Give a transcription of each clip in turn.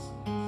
Jesus.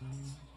Mm-hmm.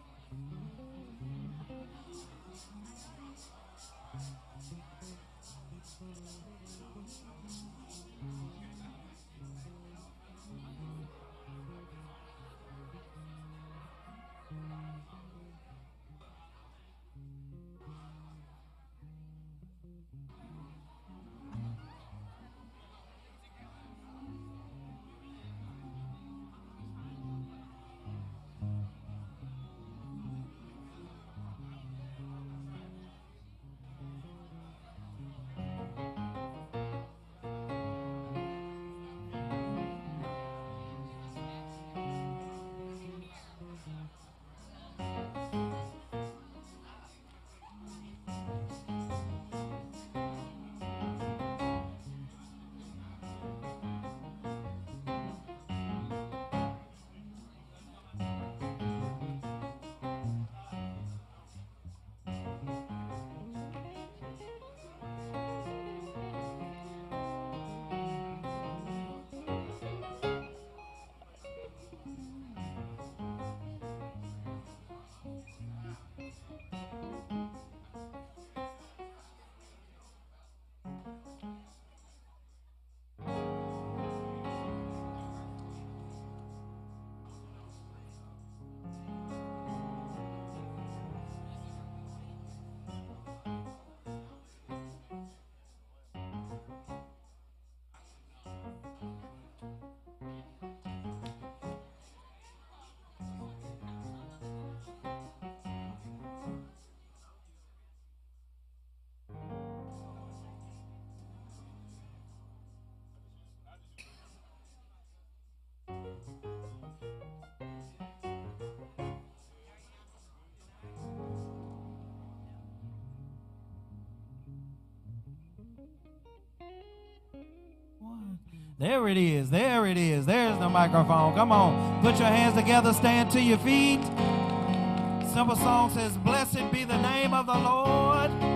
There it is. There it is. There's the microphone. Come on. Put your hands together. Stand to your feet. Simple song says, Blessed be the name of the Lord.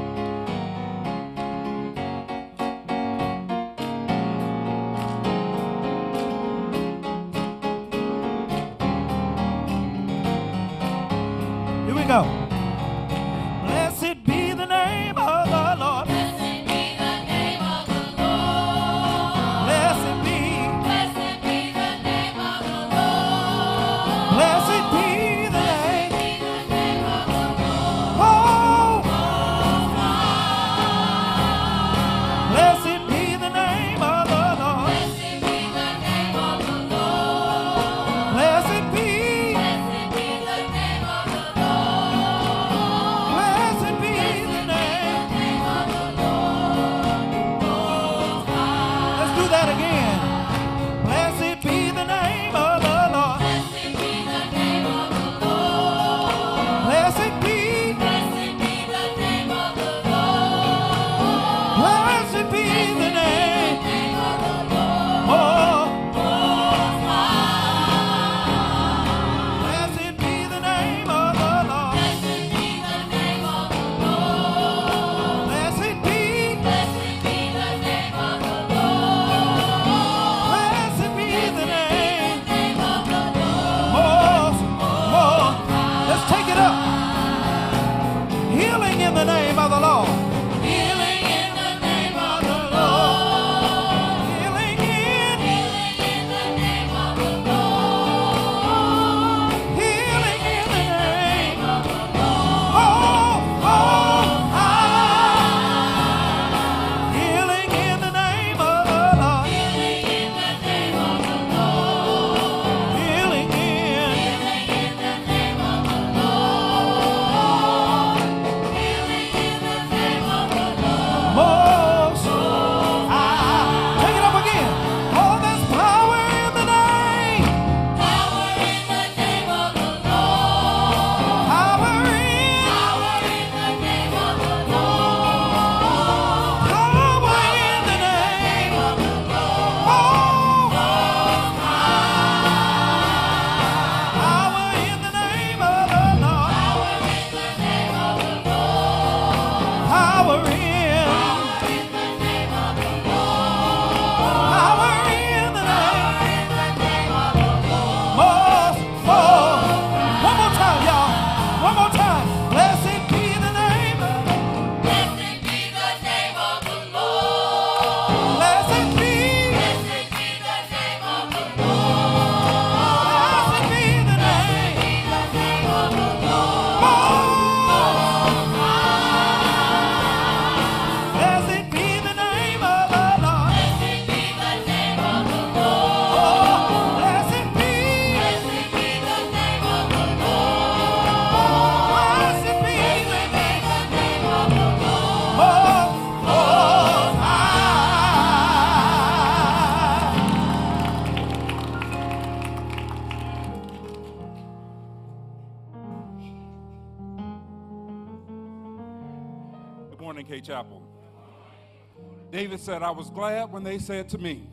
Said, I was glad when they said to me,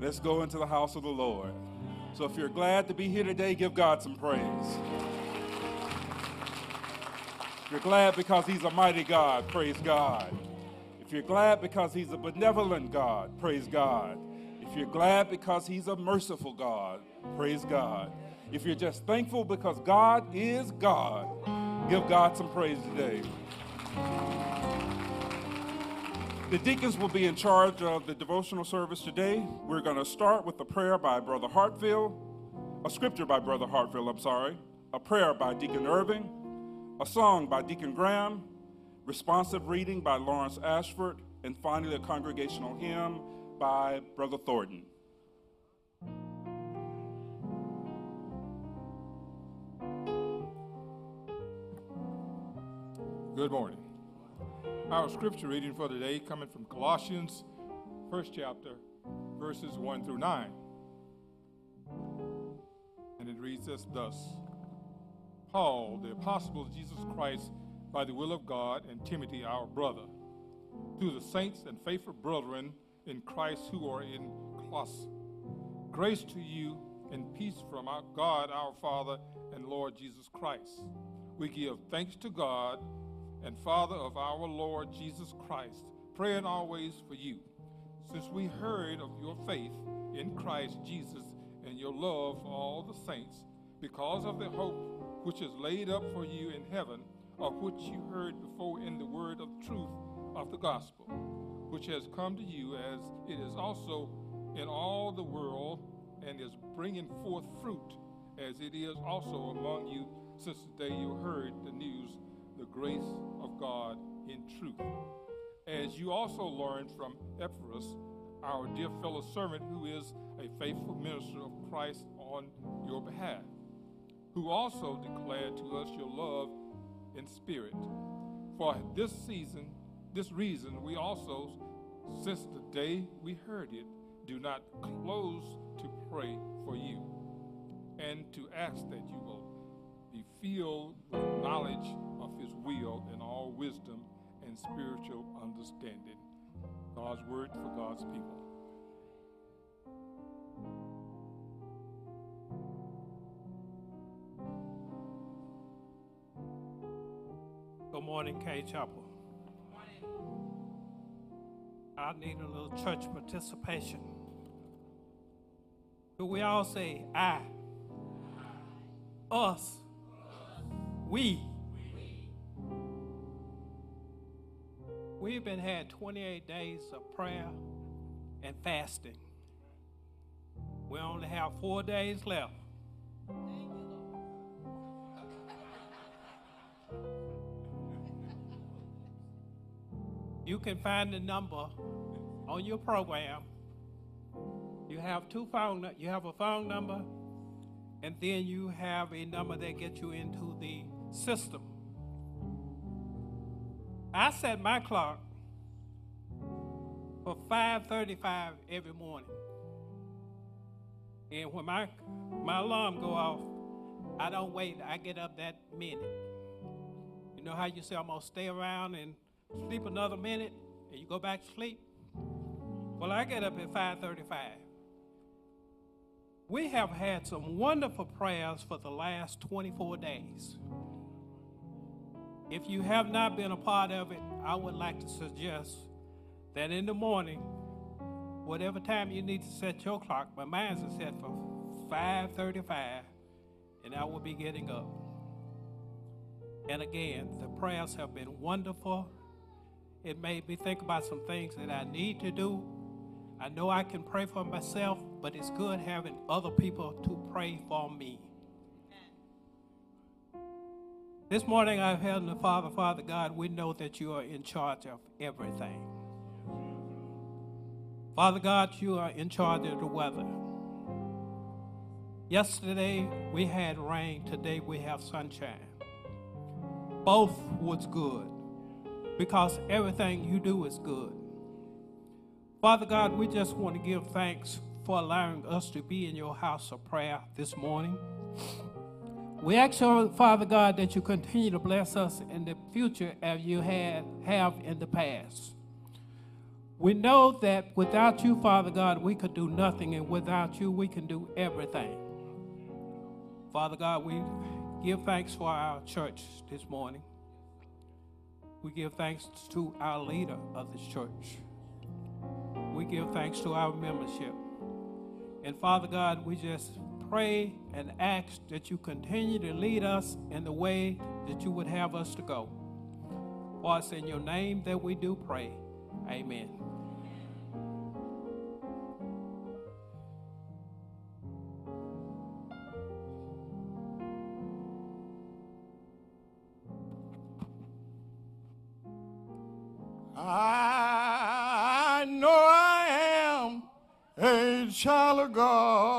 Let's go into the house of the Lord. So if you're glad to be here today, give God some praise. If you're glad because He's a mighty God, praise God. If you're glad because He's a benevolent God, praise God. If you're glad because He's a merciful God, praise God. If you're just thankful because God is God, give God some praise today. The deacons will be in charge of the devotional service today. We're going to start with a prayer by Brother Hartfield, a scripture by Brother Hartfield, I'm sorry, a prayer by Deacon Irving, a song by Deacon Graham, responsive reading by Lawrence Ashford, and finally a congregational hymn by Brother Thornton. Good morning. Our scripture reading for today coming from Colossians, first chapter, verses 1 through 9. And it reads us thus Paul, the apostle of Jesus Christ, by the will of God, and Timothy, our brother, to the saints and faithful brethren in Christ who are in Colossae. Grace to you and peace from our God, our Father, and Lord Jesus Christ. We give thanks to God and Father of our Lord Jesus Christ, praying always for you, since we heard of your faith in Christ Jesus and your love for all the saints, because of the hope which is laid up for you in heaven, of which you heard before in the word of truth of the gospel, which has come to you as it is also in all the world and is bringing forth fruit, as it is also among you since the day you heard the news the grace of God in truth. As you also learned from Epaphras, our dear fellow servant, who is a faithful minister of Christ on your behalf, who also declared to us your love in spirit. For this season, this reason, we also, since the day we heard it, do not close to pray for you and to ask that you will be filled with knowledge will all wisdom and spiritual understanding. God's word for God's people. Good morning, Cade Chapel. I need a little church participation. Could we all say I, us, we? We've been had 28 days of prayer and fasting. We only have four days left. You can find the number on your program. You have two phone. You have a phone number, and then you have a number that gets you into the system. I set my clock for 5:35 every morning. And when my my alarm go off, I don't wait. I get up that minute. You know how you say I'm gonna stay around and sleep another minute and you go back to sleep? Well, I get up at 5:35. We have had some wonderful prayers for the last 24 days. If you have not been a part of it, I would like to suggest that in the morning, whatever time you need to set your clock, but mine is set for 5:35, and I will be getting up. And again, the prayers have been wonderful. It made me think about some things that I need to do. I know I can pray for myself, but it's good having other people to pray for me. This morning, I've held the Father, Father God, we know that you are in charge of everything. Father God, you are in charge of the weather. Yesterday we had rain, today we have sunshine. Both was good because everything you do is good. Father God, we just want to give thanks for allowing us to be in your house of prayer this morning. We ask you, Father God, that you continue to bless us in the future as you had, have in the past. We know that without you, Father God, we could do nothing, and without you, we can do everything. Father God, we give thanks for our church this morning. We give thanks to our leader of this church. We give thanks to our membership. And Father God, we just pray and ask that you continue to lead us in the way that you would have us to go. For it's in your name that we do pray. Amen. I know I am a child of God.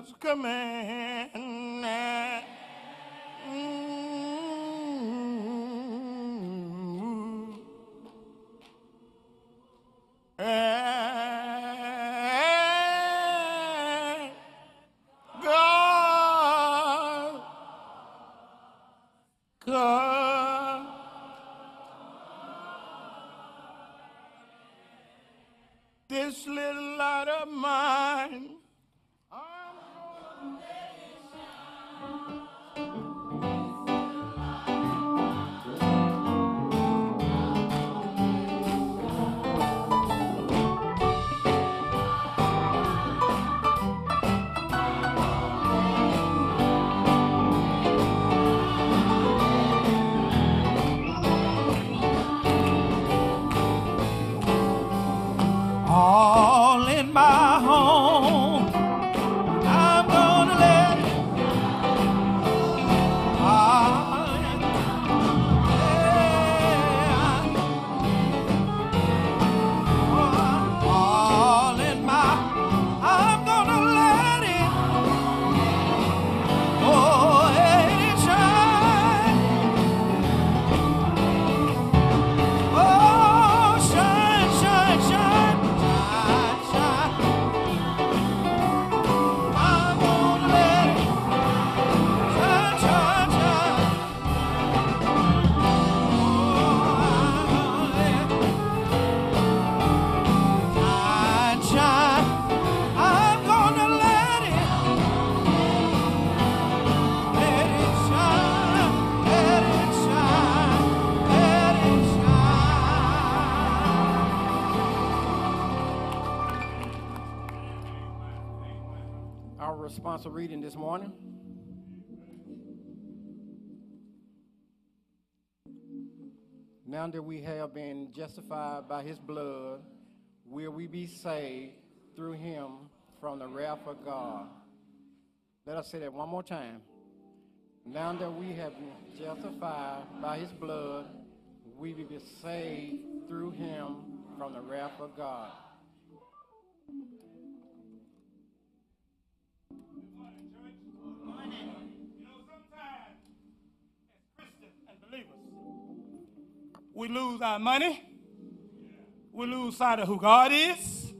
God's command. Responsive reading this morning. Now that we have been justified by his blood, will we be saved through him from the wrath of God? Let us say that one more time. Now that we have been justified by his blood, we will be saved through him from the wrath of God. We lose our money, we lose sight of who God is,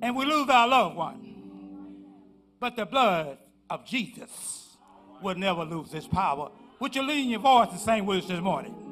and we lose our loved one. But the blood of Jesus will never lose its power. Would you lean your voice and sing with us this morning?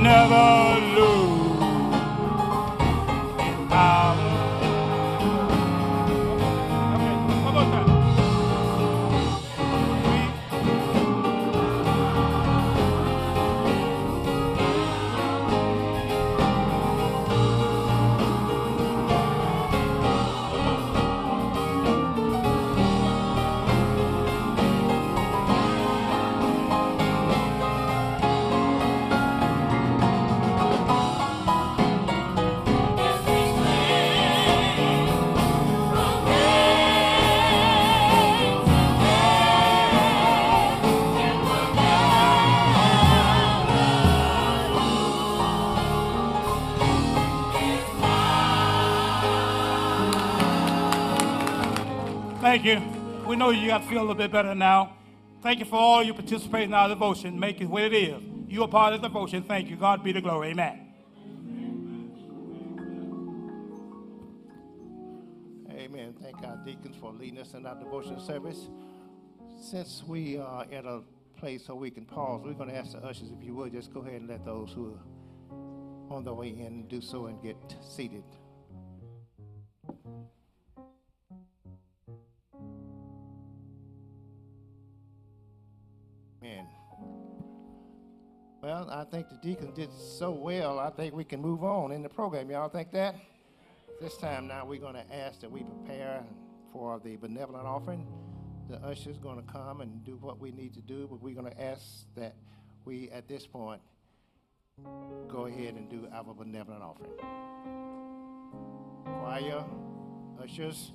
Never, know you got to feel a little bit better now. Thank you for all you participating in our devotion. Make it what it is. You are part of the devotion. Thank you. God be the glory. Amen. Amen. Thank our deacons for leading us in our devotion service. Since we are at a place so we can pause, we're going to ask the ushers if you would just go ahead and let those who are on their way in do so and get seated. Amen. Well, I think the deacons did so well. I think we can move on in the program. Y'all think that? This time now, we're going to ask that we prepare for the benevolent offering. The usher's going to come and do what we need to do, but we're going to ask that we, at this point, go ahead and do our benevolent offering. Choir, ushers.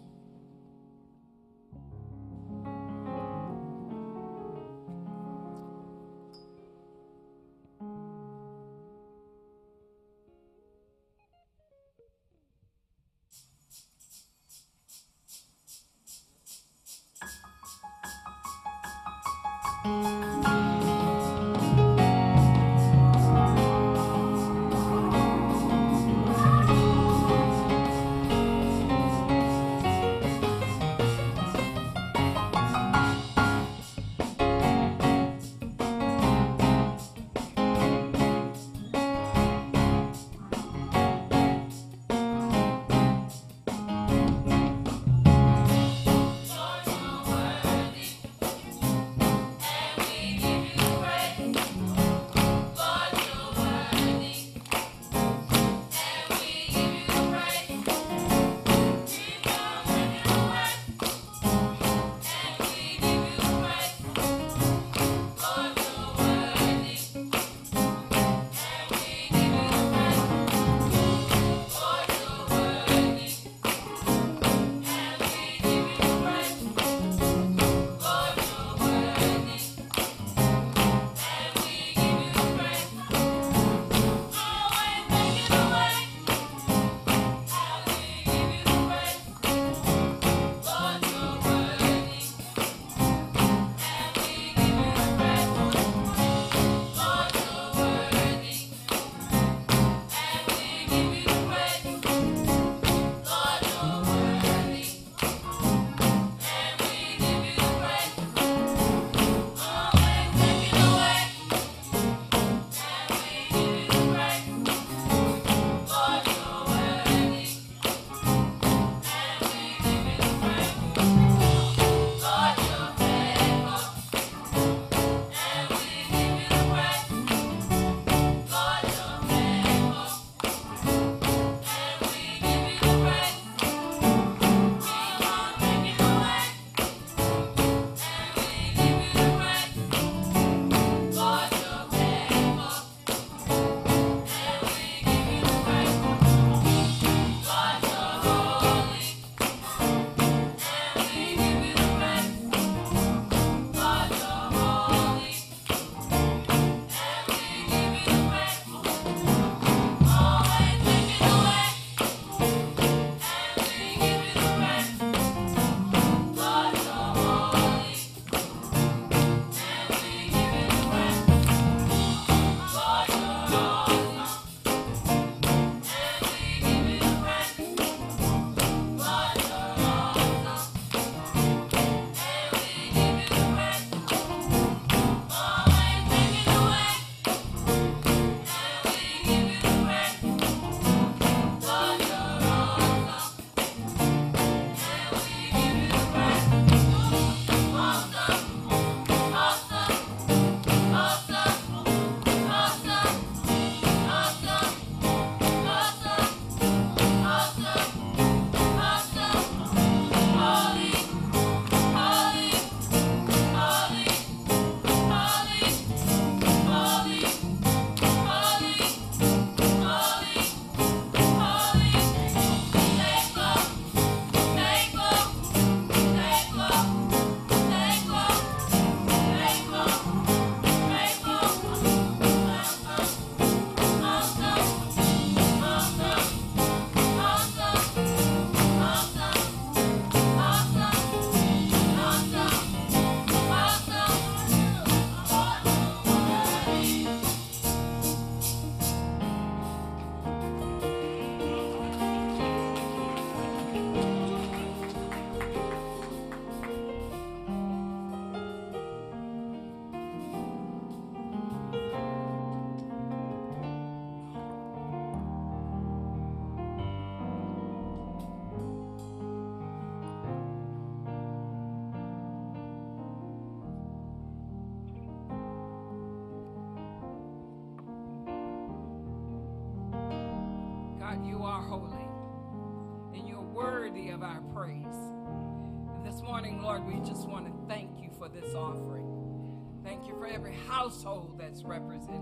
Household that's represented.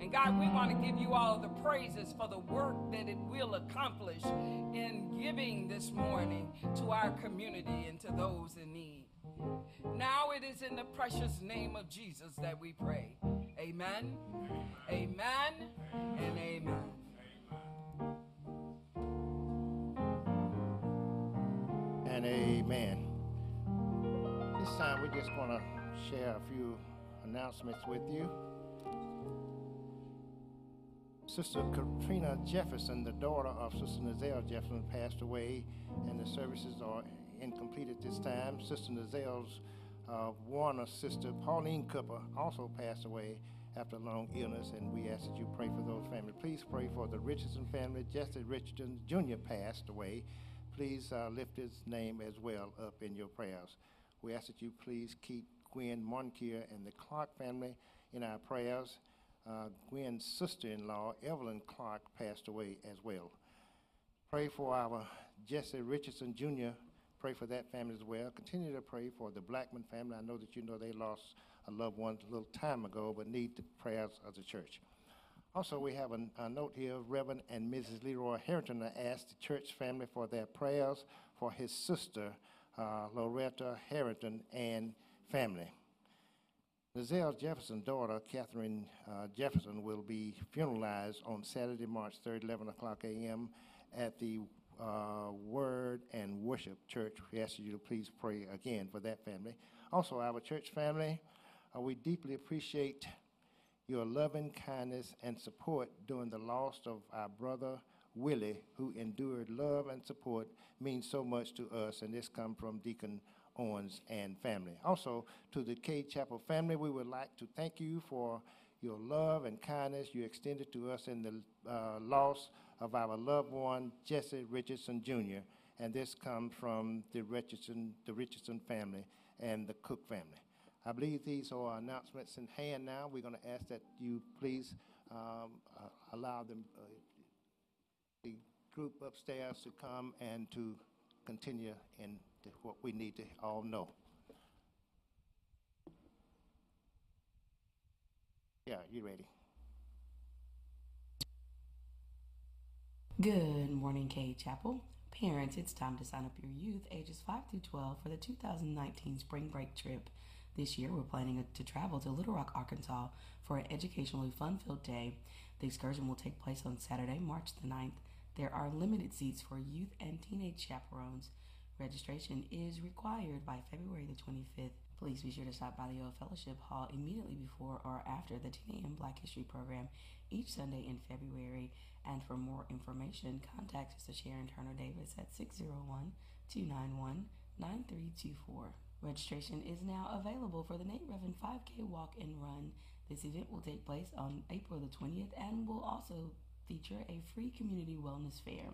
And God, we want to give you all the praises for the work that it will accomplish in giving this morning to our community and to those in need. Now it is in the precious name of Jesus that we pray. Amen, amen, and amen. And amen. This time we're just going to share a few announcements with you. Sister Katrina Jefferson, the daughter of Sister Nazelle Jefferson, passed away, and the services are incomplete at this time. Sister Nazelle's uh, Warner sister, Pauline Cooper, also passed away after a long illness, and we ask that you pray for those families. Please pray for the Richardson family. Jesse Richardson Jr. passed away. Please uh, lift his name as well up in your prayers. We ask that you please keep Gwen Monkier and the Clark family in our prayers. Uh, Gwen's sister-in-law, Evelyn Clark, passed away as well. Pray for our Jesse Richardson Jr. Pray for that family as well. Continue to pray for the Blackman family. I know that you know they lost a loved one a little time ago, but need the prayers of the church. Also, we have a, a note here. Reverend and Mrs. Leroy Harrington asked the church family for their prayers for his sister, uh, Loretta Harrington, and family. Nazelle Jefferson's daughter, Catherine uh, Jefferson, will be funeralized on Saturday, March 3rd, 11 o'clock a.m. at the uh, Word and Worship Church. We ask you to please pray again for that family. Also, our church family, uh, we deeply appreciate your loving kindness and support during the loss of our brother Willie, who endured love and support, means so much to us, and this comes from Deacon Owens and family. Also, to the Cade Chapel family, we would like to thank you for your love and kindness you extended to us in the uh, loss of our loved one, Jesse Richardson Jr., and this comes from the Richardson, the Richardson family and the Cook family. I believe these are announcements in hand now. We're going to ask that you please um, uh, allow them, uh, the group upstairs to come and to continue in what we need to all know. Yeah, you ready? Good morning, Cade Chapel. Parents, it's time to sign up your youth ages 5 through 12 for the 2019 spring break trip. This year, we're planning to travel to Little Rock, Arkansas for an educationally fun filled day. The excursion will take place on Saturday, March the 9th. There are limited seats for youth and teenage chaperones. Registration is required by February the 25th. Please be sure to stop by the Old Fellowship Hall immediately before or after the 10 a.m. Black History program each Sunday in February. And for more information, contact Sister Sharon Turner Davis at 601 291 9324. Registration is now available for the Nate Reverend 5K Walk and Run. This event will take place on April the 20th and will also feature a free community wellness fair.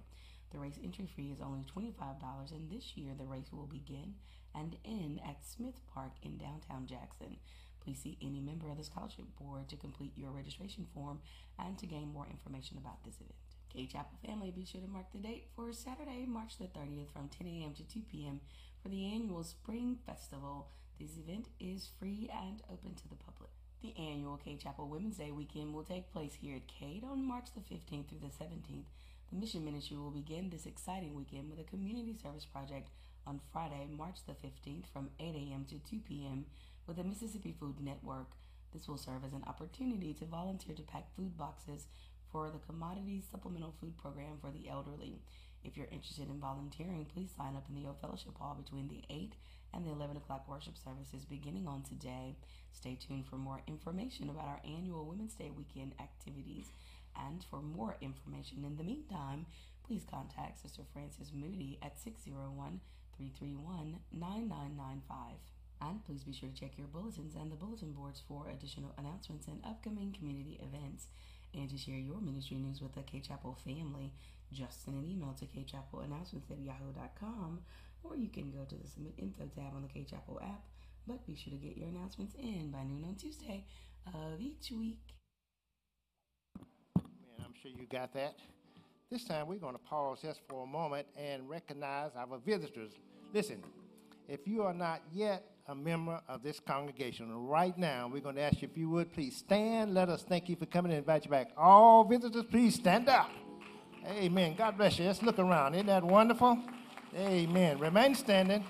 The race entry fee is only $25, and this year the race will begin and end at Smith Park in downtown Jackson. Please see any member of the scholarship board to complete your registration form and to gain more information about this event. Cade Chapel family, be sure to mark the date for Saturday, March the 30th from 10 a.m. to 2 p.m. for the annual Spring Festival. This event is free and open to the public. The annual Cade Chapel Women's Day weekend will take place here at Cade on March the 15th through the 17th. The Mission Ministry will begin this exciting weekend with a community service project on Friday, March the 15th from 8 a.m. to 2 p.m. with the Mississippi Food Network. This will serve as an opportunity to volunteer to pack food boxes for the Commodities Supplemental Food Program for the elderly. If you're interested in volunteering, please sign up in the Old Fellowship Hall between the 8 and the 11 o'clock worship services beginning on today. Stay tuned for more information about our annual Women's Day weekend activities. And for more information in the meantime, please contact Sister Frances Moody at 601 331 9995. And please be sure to check your bulletins and the bulletin boards for additional announcements and upcoming community events. And to share your ministry news with the Cade Chapel family, just send an email to kchapelannouncements at yahoo.com or you can go to the Submit Info tab on the Cade Chapel app. But be sure to get your announcements in by noon on Tuesday of each week. Sure you got that. This time we're going to pause just for a moment and recognize our visitors. Listen, if you are not yet a member of this congregation, right now we're going to ask you if you would please stand. Let us thank you for coming and invite you back. All visitors, please stand up. Amen. God bless you. Let's look around. Isn't that wonderful? Amen. Remain standing.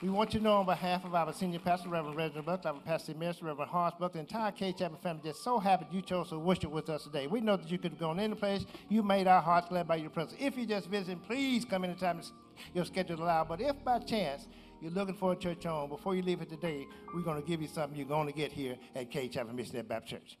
We want you to know on behalf of our senior pastor, Reverend Reginald Buckler, our pastor minister, Reverend Horace Buckler, the entire Cade Chapel family, just so happy you chose to worship with us today. We know that you could have gone any place. You made our hearts glad by your presence. If you're just visiting, please come anytime your schedule allows. But if by chance you're looking for a church home, before you leave it today, we're going to give you something you're going to get here at Cade Chapel Missionary Baptist Church.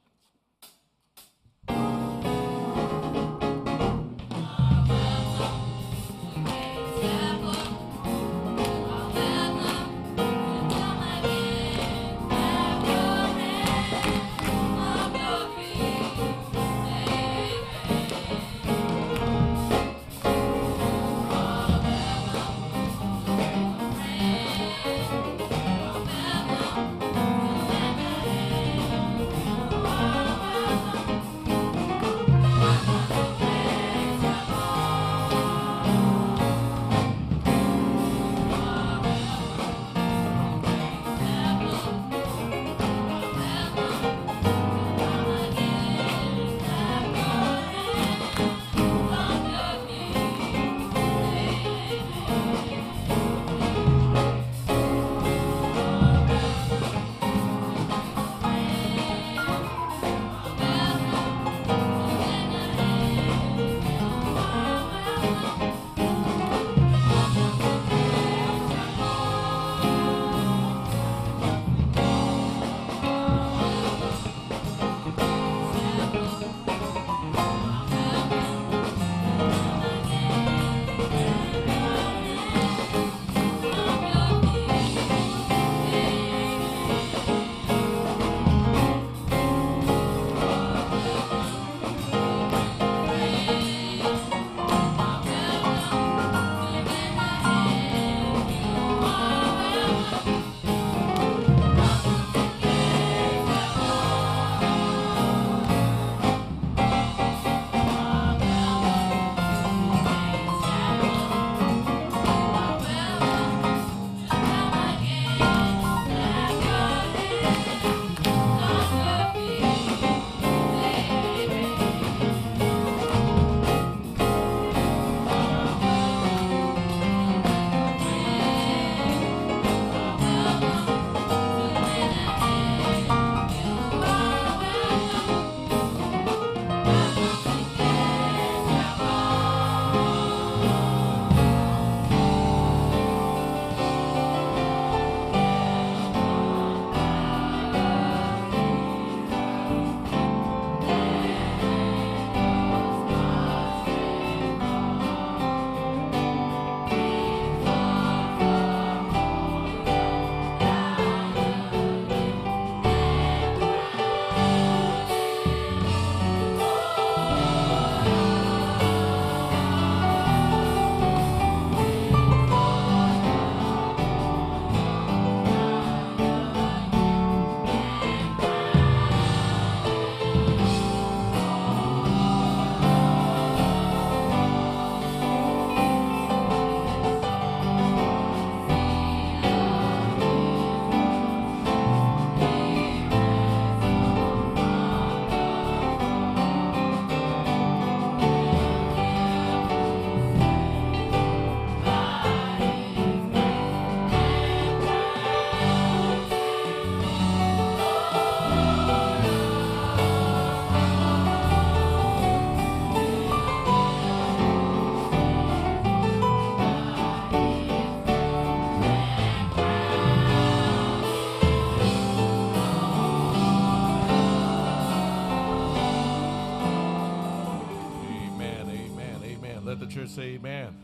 Say amen.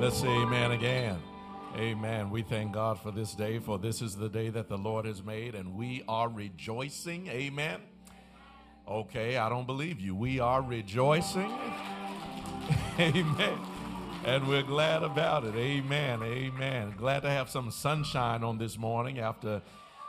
Let's say amen again. Amen. We thank God for this day, for this is the day that the Lord has made, and we are rejoicing. Amen. Okay, I don't believe you. We are rejoicing. Amen. And we're glad about it. Amen. Amen. Glad to have some sunshine on this morning after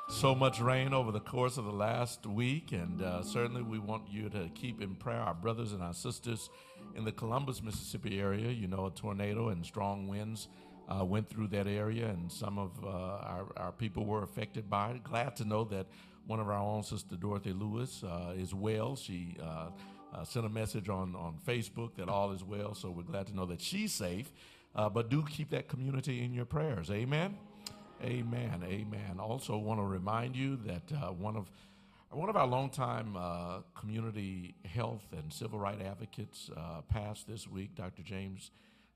so much rain over the course of the last week. And uh, certainly we want you to keep in prayer our brothers and our sisters in the Columbus, Mississippi area, you know, a tornado and strong winds uh, went through that area, and some of uh, our, our people were affected by it. Glad to know that one of our own, Sister Dorothy Lewis, uh, is well. She uh, uh, sent a message on, on Facebook that all is well, so we're glad to know that she's safe. Uh, but do keep that community in your prayers. Amen. Amen. Amen. Also, want to remind you that one of one of our longtime uh, community health and civil rights advocates uh, passed this week, Dr. James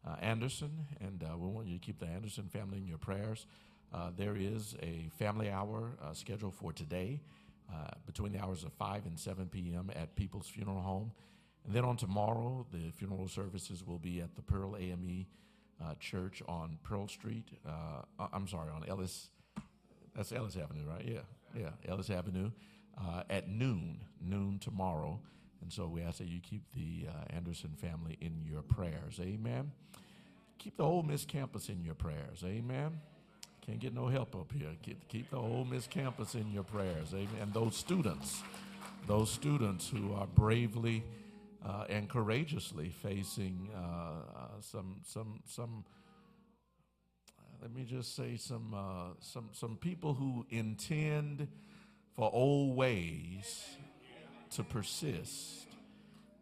uh, Anderson, and uh, we want you to keep the Anderson family in your prayers. Uh, there is a family hour uh, scheduled for today between the hours of 5 and 7 p.m. at People's Funeral Home. And then on tomorrow, the funeral services will be at the Pearl AME Church on Pearl Street. I'm sorry, on Ellis. That's Ellis Avenue, right? Yeah, yeah, Ellis Avenue uh, at noon, noon tomorrow. And so we ask that you keep the uh, Anderson family in your prayers. Amen. Keep the Ole Miss campus in your prayers. Amen. Can't get no help up here. Keep, keep the Ole Miss campus in your prayers. Amen. And those students, those students who are bravely uh, and courageously facing uh, uh, some, some, some. Let me just say some, uh, some, some people who intend for old ways to persist.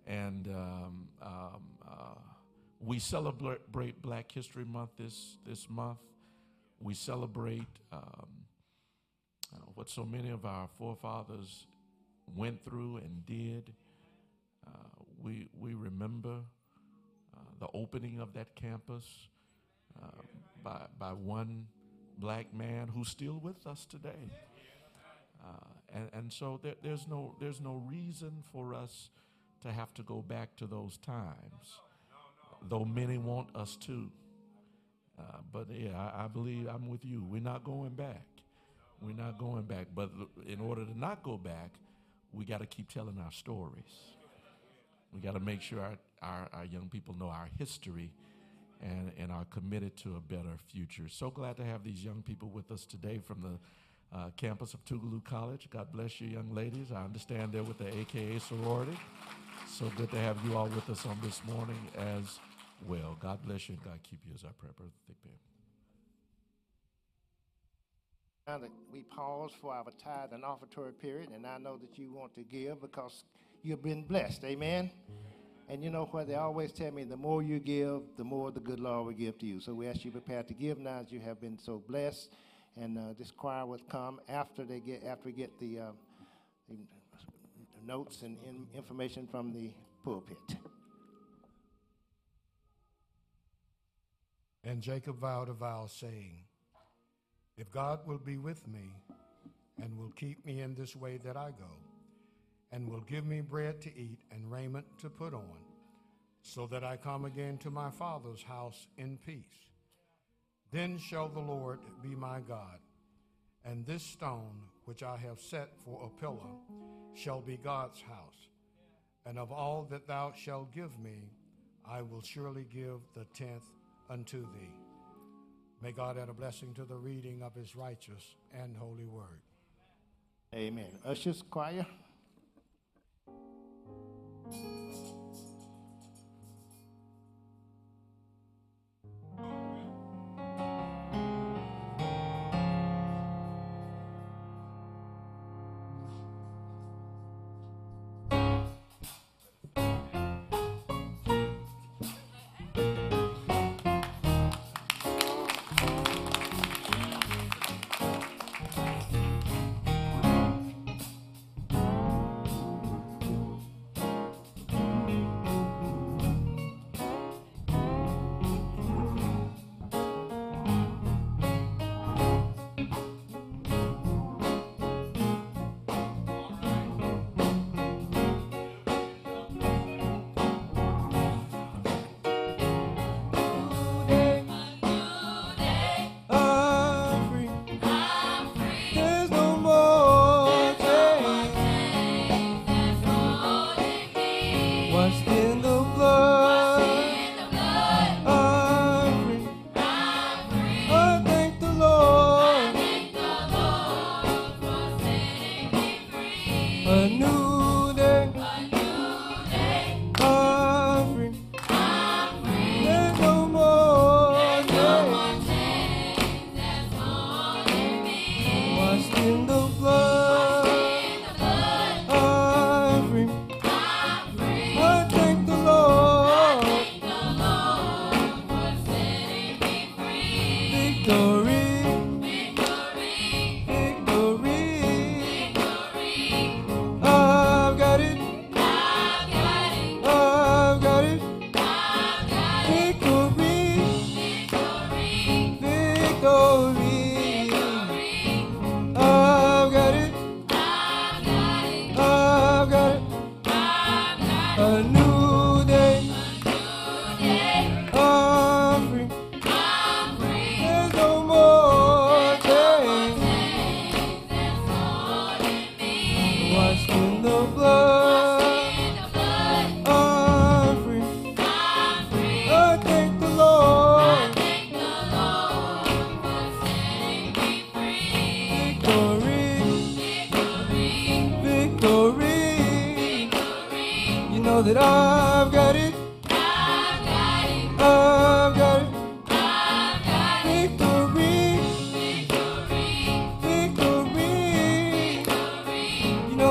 And um, um, uh, we celebrate Black History Month this, this month. We celebrate um, uh, what so many of our forefathers went through and did. Uh, we, we remember uh, the opening of that campus uh, by, by one black man who's still with us today. Uh, and, and so there, there's, no, there's no reason for us to have to go back to those times, though many want us to. Uh, but yeah, I, I, believe I'm with you. We're not going back. We're not going back. But in order to not go back, we got to keep telling our stories. We got to make sure our, our, our, young people know our history and, and are committed to a better future. So glad to have these young people with us today from the uh, campus of Tougaloo College. God bless you, young ladies. I understand they're with the AKA sorority. So good to have you all with us on this morning as well. God bless you and God keep you as our prayer, Brother that we pause for our tithe and offertory period, and I know that you want to give because you've been blessed. Amen. And you know what? They always tell me the more you give, the more the good Lord will give to you. So we ask you prepared to give now as you have been so blessed and uh, this choir would come after they get after we get the, uh, the notes and in information from the pulpit. And Jacob vowed a vow, saying, If God will be with me and will keep me in this way that I go, and will give me bread to eat and raiment to put on, so that I come again to my father's house in peace. Then shall the Lord be my God, and this stone which I have set for a pillar shall be God's house. And of all that thou shalt give me, I will surely give the tenth unto thee. May God add a blessing to the reading of his righteous and holy word. Amen. Ushers, choir.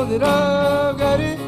That I've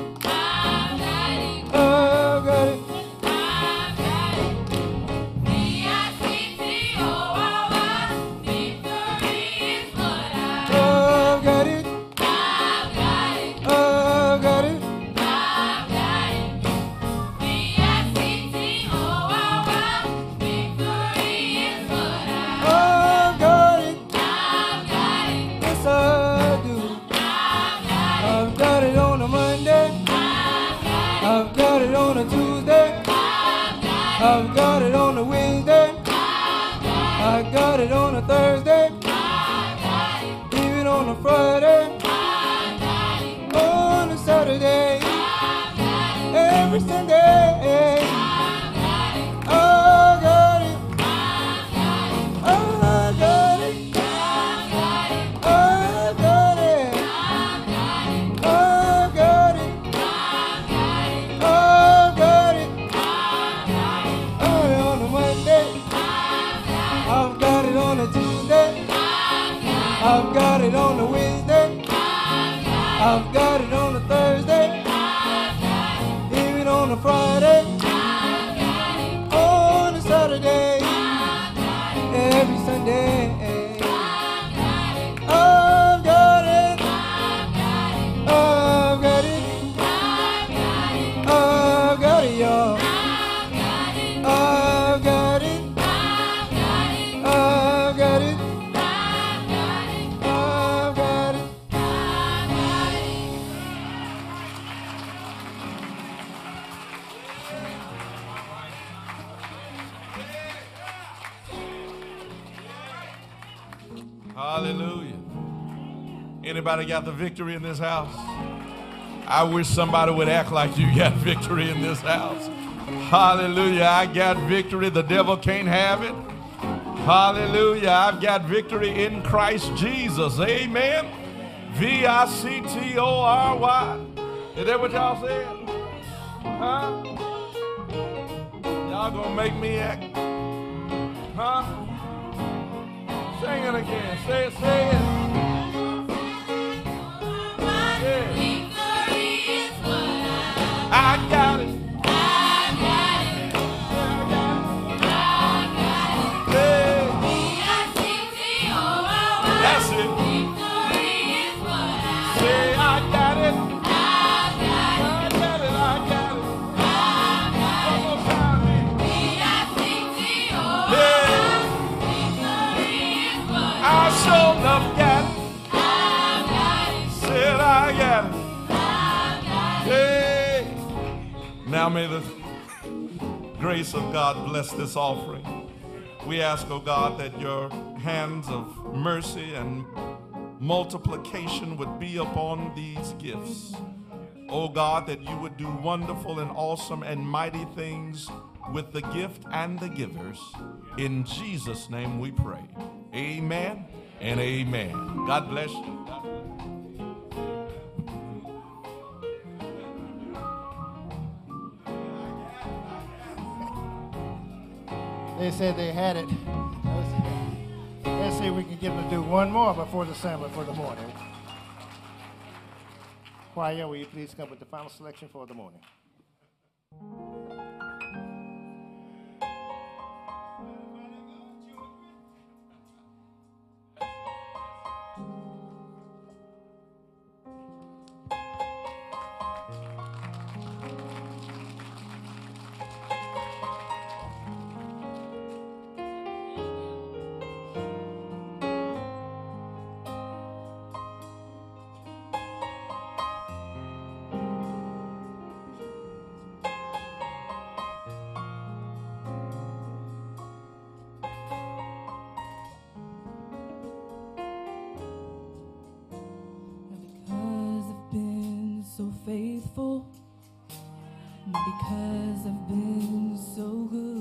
Anybody got the victory in this house? I wish somebody would act like you got victory in this house. Hallelujah. I got victory. The devil can't have it. Hallelujah. I've got victory in Christ Jesus. Amen. V I C T O R Y. Is that what y'all said? Huh? Y'all gonna make me act? This offering. We ask, oh God, that your hands of mercy and multiplication would be upon these gifts. Oh God, that you would do wonderful and awesome and mighty things with the gift and the givers. In Jesus' name we pray. Amen and amen. God bless you. They said they had it. Let's see, if we can get them to do one more before the sermon for the morning. Choir, will you please come with the final selection for the morning? faithful because I've been so good.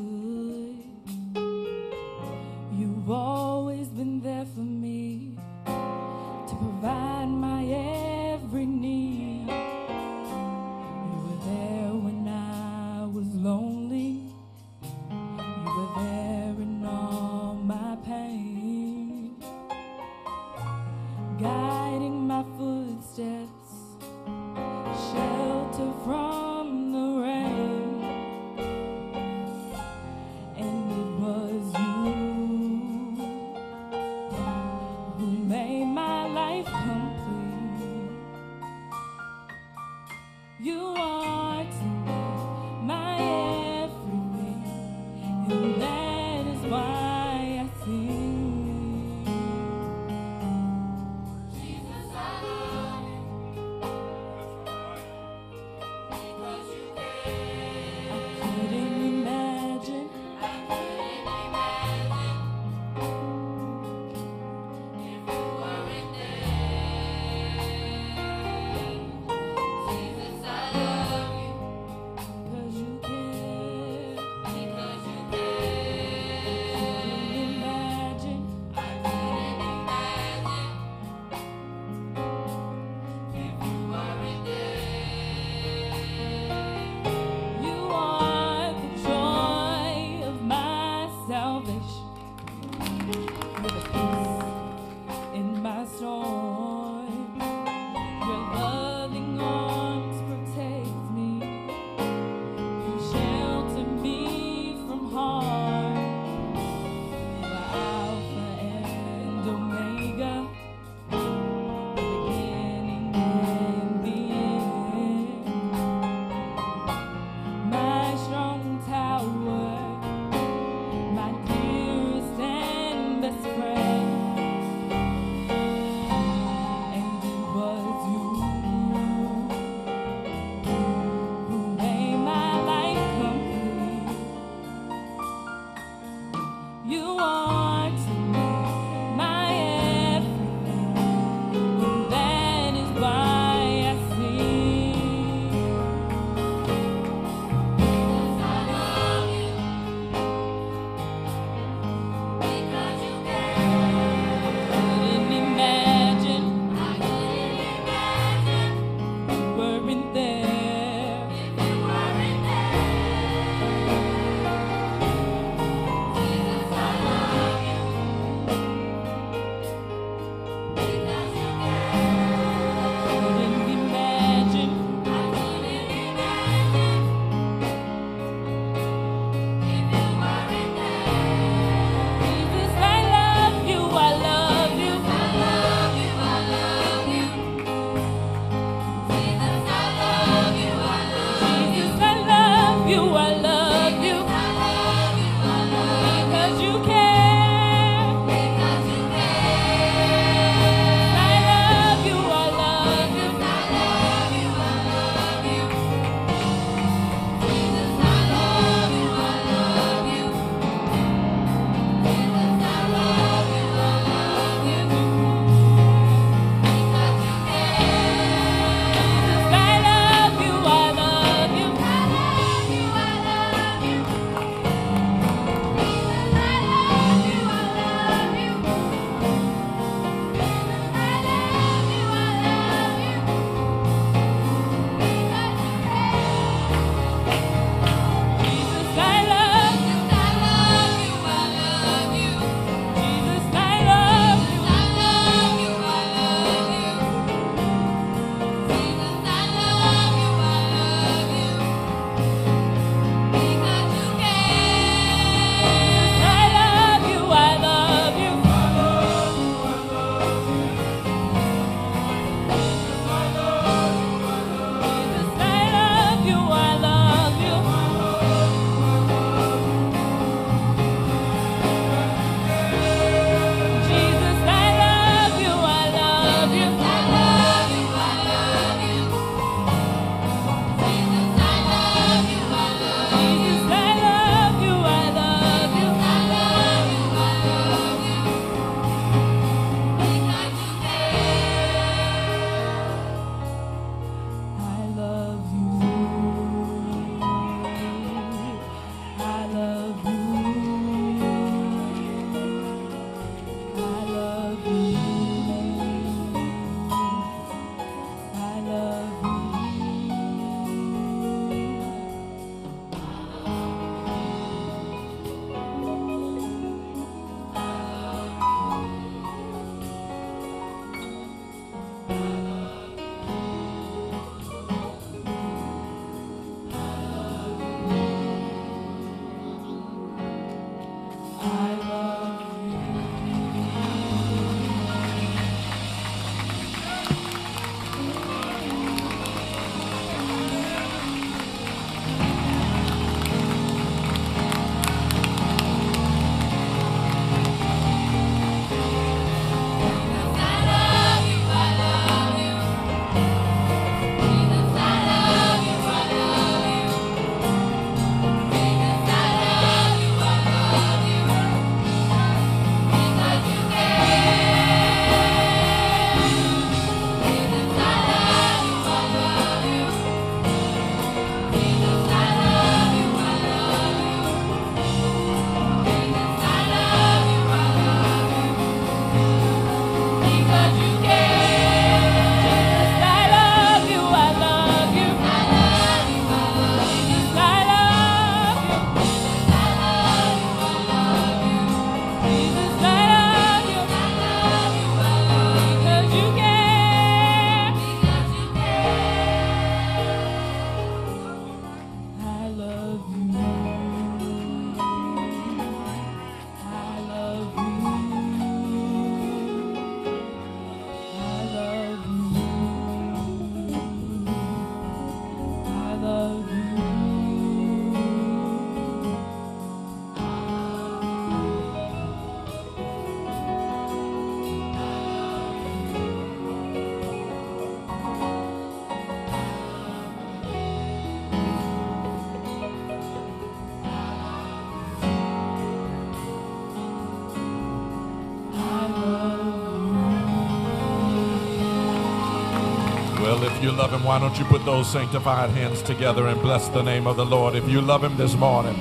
Why don't you put those sanctified hands together and bless the name of the Lord? If you love him this morning,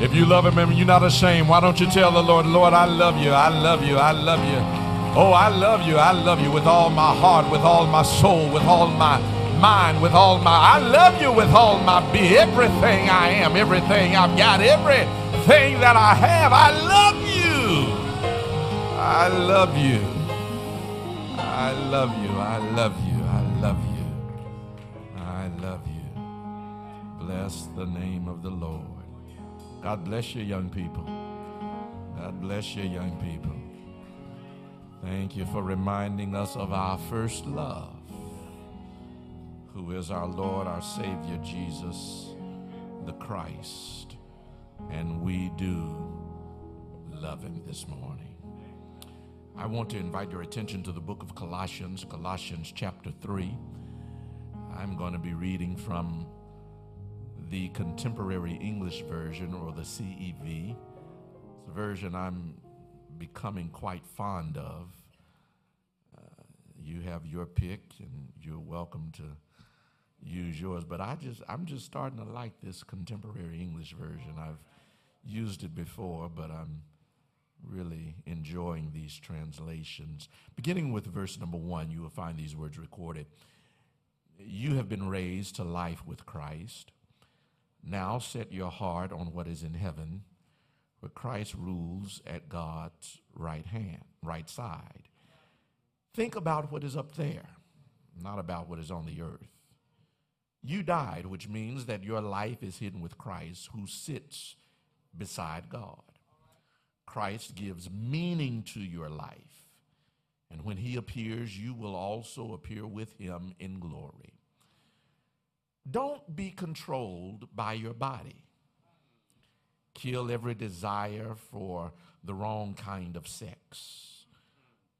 if you love him and you're not ashamed, why don't you tell the Lord, Lord, I love you, I love you, I love you. Oh, I love you, I love you with all my heart, with all my soul, with all my mind, with all my, I love you with all my be, everything I am, everything I've got, everything that I have, I love you. I love you. I love you. I love you. Bless the name of the Lord. God bless you, young people. God bless you, young people. Thank you for reminding us of our first love, who is our Lord, our Savior, Jesus the Christ. And we do love him this morning. I want to invite your attention to the book of Colossians, Colossians chapter 3. I'm going to be reading from the Contemporary English Version or the CEV. It's a version I'm becoming quite fond of. Uh, you have your pick and you're welcome to use yours, but I just I'm just starting to like this Contemporary English Version. I've used it before, but I'm really enjoying these translations. Beginning with verse number one, you will find these words recorded. You have been raised to life with Christ. Now set your heart on what is in heaven, where Christ rules at God's right hand, right side. Think about what is up there, not about what is on the earth. You died, which means that your life is hidden with Christ, who sits beside God. Christ gives meaning to your life. And when he appears, you will also appear with him in glory. Don't be controlled by your body. Kill every desire for the wrong kind of sex.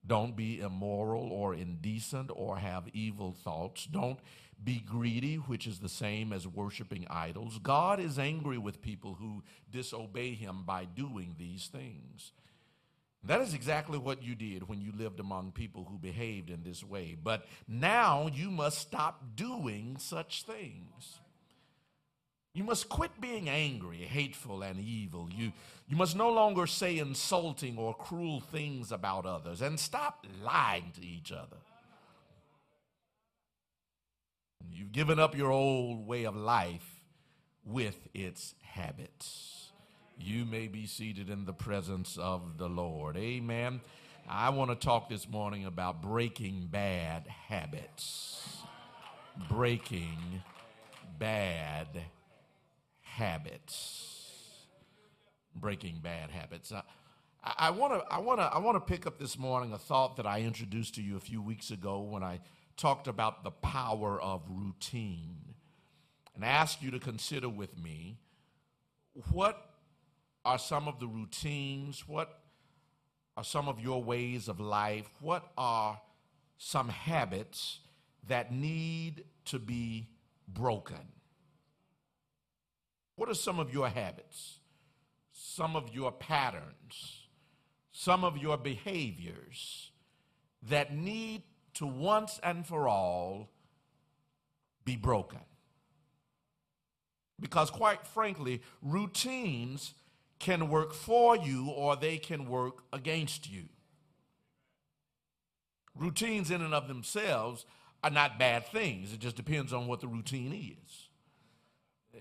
Don't be immoral or indecent or have evil thoughts. Don't be greedy, which is the same as worshiping idols. God is angry with people who disobey him by doing these things. That is exactly what you did when you lived among people who behaved in this way. But now you must stop doing such things. You must quit being angry, hateful, and evil. You, you must no longer say insulting or cruel things about others and stop lying to each other. You've given up your old way of life with its habits. You may be seated in the presence of the Lord. Amen. I want to talk this morning about breaking bad habits. Breaking bad habits. Breaking bad habits. I want to I want to I want to pick up this morning a thought that I introduced to you a few weeks ago when I talked about the power of routine and ask you to consider with me what are some of the routines, what are some of your ways of life, what are some habits that need to be broken? What are some of your habits, some of your patterns, some of your behaviors that need to once and for all be broken. Because, quite frankly, routines can work for you or they can work against you. Routines, in and of themselves, are not bad things. It just depends on what the routine is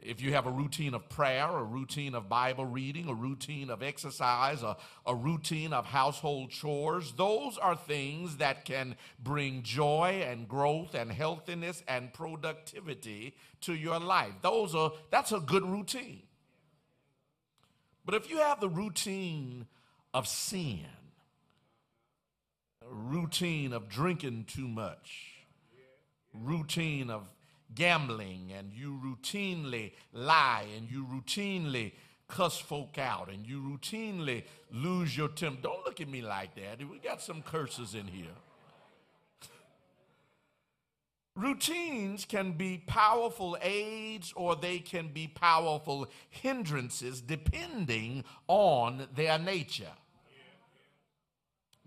if you have a routine of prayer, a routine of Bible reading, a routine of exercise, a, a routine of household chores, those are things that can bring joy and growth and healthiness and productivity to your life. Those are that's a good routine. But if you have the routine of sin, routine of drinking too much, routine of gambling and you routinely lie and you routinely cuss folk out and you routinely lose your temper. Don't look at me like that. We got some curses in here. Routines can be powerful aids or they can be powerful hindrances depending on their nature.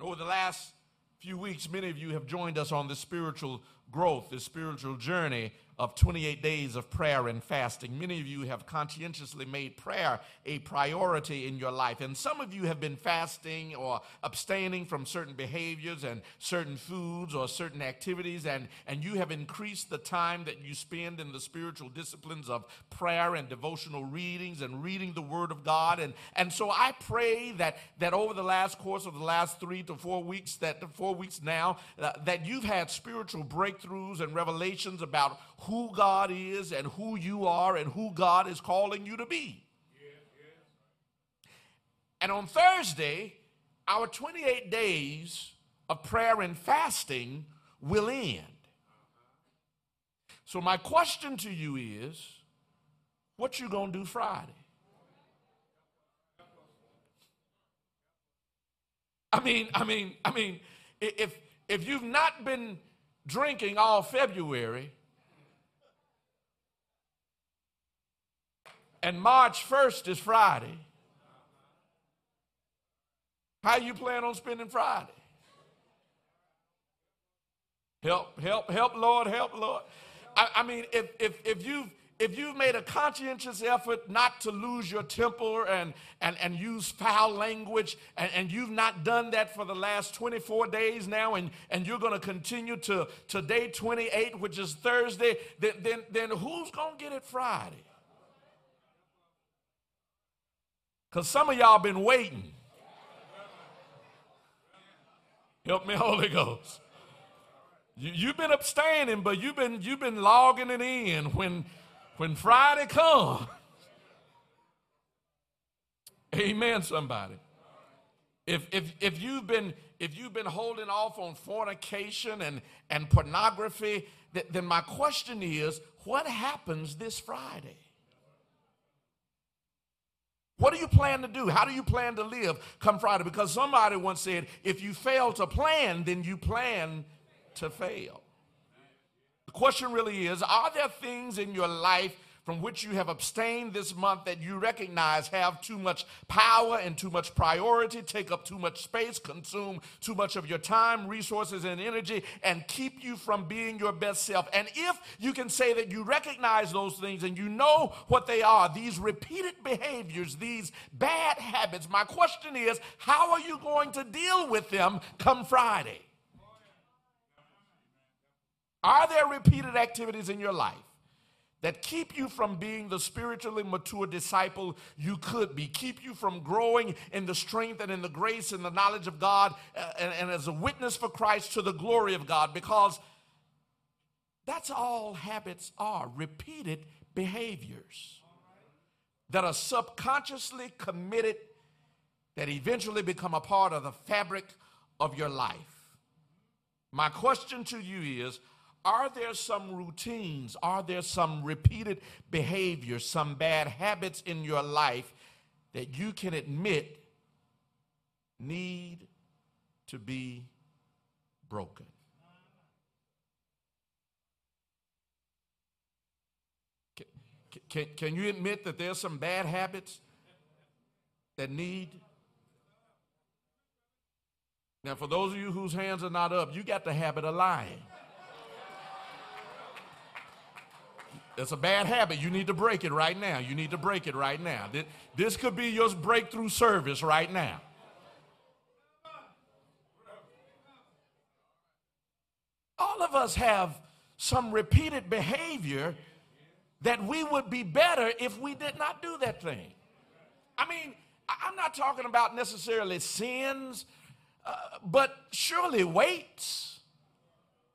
Over the last few weeks, many of you have joined us on the spiritual growth, this spiritual journey of 28 days of prayer and fasting. Many of you have conscientiously made prayer a priority in your life. And some of you have been fasting or abstaining from certain behaviors and certain foods or certain activities, and, and you have increased the time that you spend in the spiritual disciplines of prayer and devotional readings and reading the Word of God. And, and so I pray that, that over the last course of the last three to four weeks, that four weeks now, uh, that you've had spiritual breakthroughs and revelations about who God is and who you are and who God is calling you to be. And on Thursday, our 28 days of prayer and fasting will end. So my question to you is, what you going to do Friday? I mean, I mean, I mean, if if you've not been drinking all February, and March 1st is Friday. How you plan on spending Friday? Help, help, help, Lord, help, Lord. I, I mean, if, if, if you've if you've made a conscientious effort not to lose your temper and, and, and use foul language, and, and you've not done that for the last 24 days now, and, and you're going to continue to, to day 28, which is Thursday, then, then, then who's going to get it Friday? Because some of y'all been waiting. Help me, Holy Ghost. You, you've been abstaining, but you've been, you've been logging it in when, when Friday comes. Amen, somebody. If, if, if, you've been, if you've been holding off on fornication and, and pornography, th- then my question is what happens this Friday? What do you plan to do? How do you plan to live come Friday? Because somebody once said, if you fail to plan, then you plan to fail. The question really is are there things in your life from which you have abstained this month that you recognize have too much power and too much priority, take up too much space, consume too much of your time, resources, and energy, and keep you from being your best self. And if you can say that you recognize those things and you know what they are, these repeated behaviors, these bad habits, my question is how are you going to deal with them come Friday? Are there repeated activities in your life? That keep you from being the spiritually mature disciple you could be, keep you from growing in the strength and in the grace and the knowledge of God uh, and, and as a witness for Christ to the glory of God, because that's all habits are repeated behaviors that are subconsciously committed that eventually become a part of the fabric of your life. My question to you is are there some routines? Are there some repeated behaviors, some bad habits in your life that you can admit need to be broken? Can, can, can you admit that there's some bad habits that need? Now, for those of you whose hands are not up, you got the habit of lying. It's a bad habit. You need to break it right now. You need to break it right now. This could be your breakthrough service right now. All of us have some repeated behavior that we would be better if we did not do that thing. I mean, I'm not talking about necessarily sins, uh, but surely weights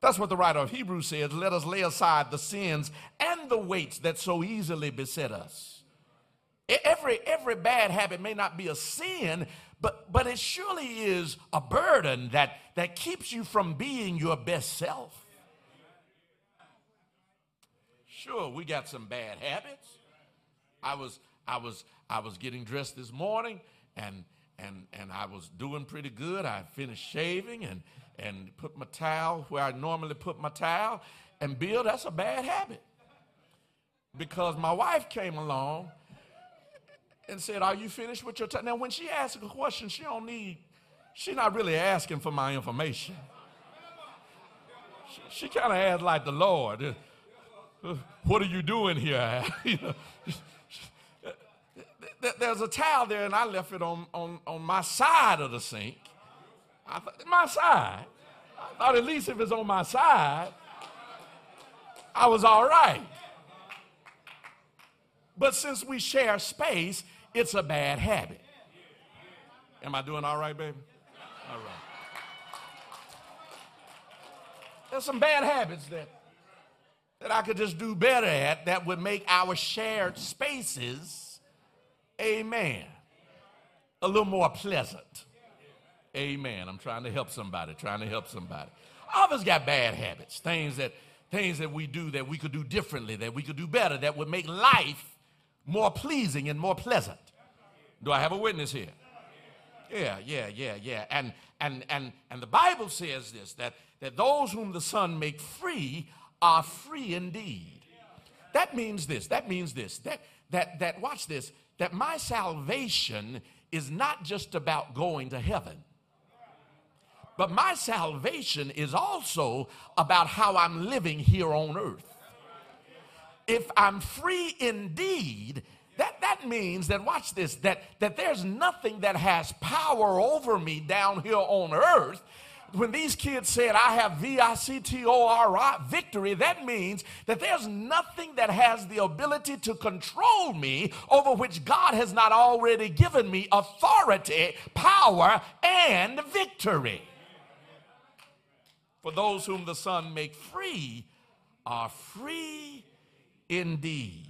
that's what the writer of Hebrews says. Let us lay aside the sins and the weights that so easily beset us. Every, every bad habit may not be a sin, but, but it surely is a burden that, that keeps you from being your best self. Sure, we got some bad habits. I was, I was, I was getting dressed this morning and, and, and I was doing pretty good. I finished shaving and, and put my towel where I normally put my towel. And Bill, that's a bad habit. Because my wife came along and said, Are you finished with your towel? Now, when she asks a question, she don't need, she's not really asking for my information. She, she kind of asked like the Lord, uh, what are you doing here? there's a towel there, and I left it on, on, on my side of the sink. I thought, my side. I thought at least if it's on my side, I was all right. But since we share space, it's a bad habit. Am I doing all right, baby? All right. There's some bad habits that, that I could just do better at that would make our shared spaces, amen, a little more pleasant. Amen. I'm trying to help somebody, trying to help somebody. All of us got bad habits, things that things that we do that we could do differently, that we could do better, that would make life more pleasing and more pleasant. Do I have a witness here? Yeah, yeah, yeah, yeah. And and and and the Bible says this that that those whom the Son make free are free indeed. That means this. That means this. That that that watch this. That my salvation is not just about going to heaven. But my salvation is also about how I'm living here on earth if I'm free indeed, that, that means that, watch this, that, that there's nothing that has power over me down here on earth. When these kids said, I have V I C T O R I, victory, that means that there's nothing that has the ability to control me over which God has not already given me authority, power, and victory. For those whom the Son make free are free indeed.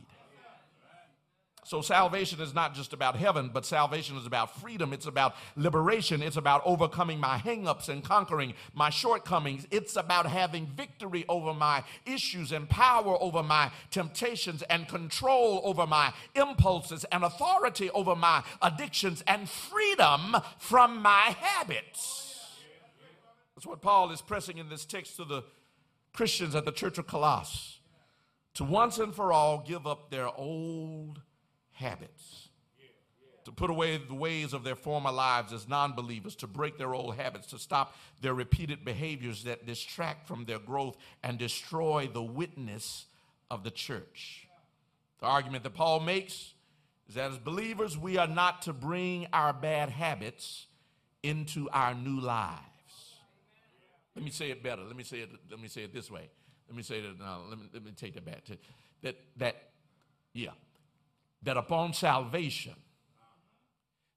So, salvation is not just about heaven, but salvation is about freedom. It's about liberation. It's about overcoming my hangups and conquering my shortcomings. It's about having victory over my issues and power over my temptations and control over my impulses and authority over my addictions and freedom from my habits. That's what Paul is pressing in this text to the Christians at the church of Colossus to once and for all give up their old habits, to put away the ways of their former lives as non believers, to break their old habits, to stop their repeated behaviors that distract from their growth and destroy the witness of the church. The argument that Paul makes is that as believers, we are not to bring our bad habits into our new lives. Let me say it better. Let me say it, let me say it this way. Let me say that now. Uh, let me, let me take that back. To, that, that, yeah, that upon salvation,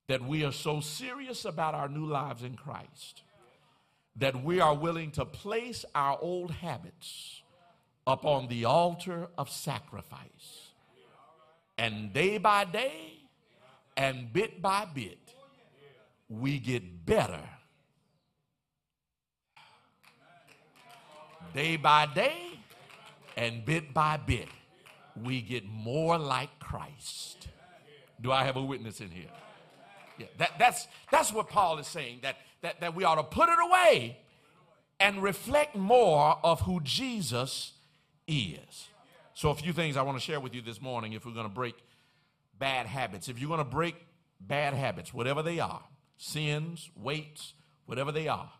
that we are so serious about our new lives in Christ that we are willing to place our old habits upon the altar of sacrifice. And day by day and bit by bit, we get better day by day and bit by bit, we get more like Christ. Do I have a witness in here? Yeah, that, that's, that's what Paul is saying, that, that, that we ought to put it away and reflect more of who Jesus is. So, a few things I want to share with you this morning if we're going to break bad habits. If you're going to break bad habits, whatever they are, sins, weights, whatever they are,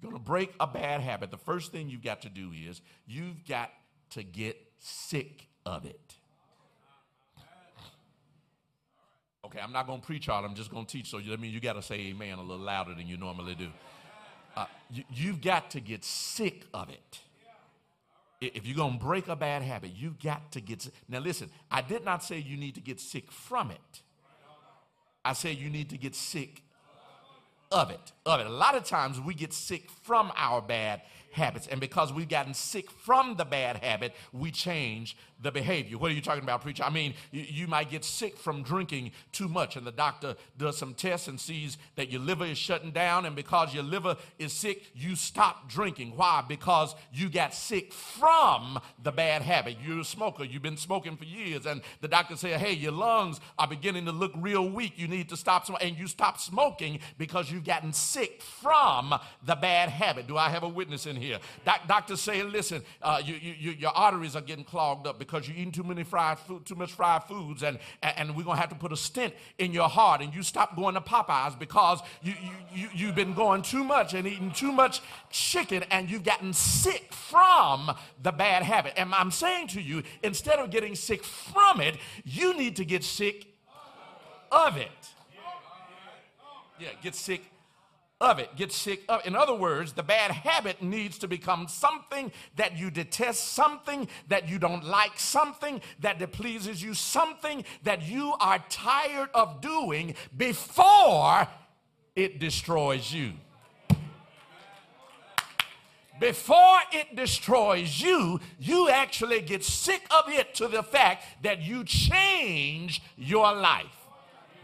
you're going to break a bad habit, the first thing you've got to do is you've got to get sick of it. Okay, I'm not going to preach it. I'm just going to teach. So that means you got to say amen a little louder than you normally do. Uh, you, you've got to get sick of it. If you're going to break a bad habit, you've got to get sick. Now, listen, I did not say you need to get sick from it. I said you need to get sick of it. Of it. A lot of times we get sick from our bad habits. And because we've gotten sick from the bad habit, we change the behavior. What are you talking about, preacher? I mean, you, you, might get sick from drinking too much, and the doctor does some tests and sees that your liver is shutting down, and because your liver is sick, you stop drinking. Why? Because you got sick from the bad habit. You're a smoker, you've been smoking for years, and the doctor said, Hey, your lungs are beginning to look real weak. You need to stop smoking. And you stop smoking because you've gotten sick from the bad habit. Do I have a witness in here? here. Doc, doctors saying, listen, uh, you, you, your arteries are getting clogged up because you're eating too many fried food, too much fried foods, and, and we're to have to put a stent in your heart. And you stop going to Popeyes because you, you, you, you've been going too much and eating too much chicken, and you've gotten sick from the bad habit. And I'm saying to you, instead of getting sick from it, you need to get sick of it. Yeah, get sick of it. Get sick of In other words, the bad habit needs to become something that you detest, something that you don't like, something that displeases you, something that you are tired of doing before it destroys you. Before it destroys you, you actually get sick of it to the fact that you change your life.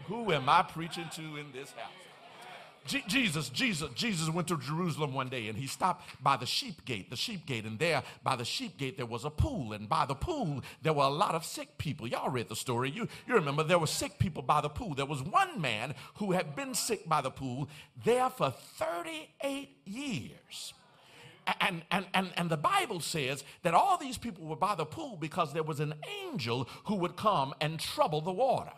Who am I preaching to in this house? Je- Jesus, Jesus, Jesus went to Jerusalem one day and he stopped by the sheep gate, the sheep gate, and there by the sheep gate there was a pool, and by the pool there were a lot of sick people. Y'all read the story. You, you remember there were sick people by the pool. There was one man who had been sick by the pool there for 38 years. And, and, and, and the Bible says that all these people were by the pool because there was an angel who would come and trouble the water.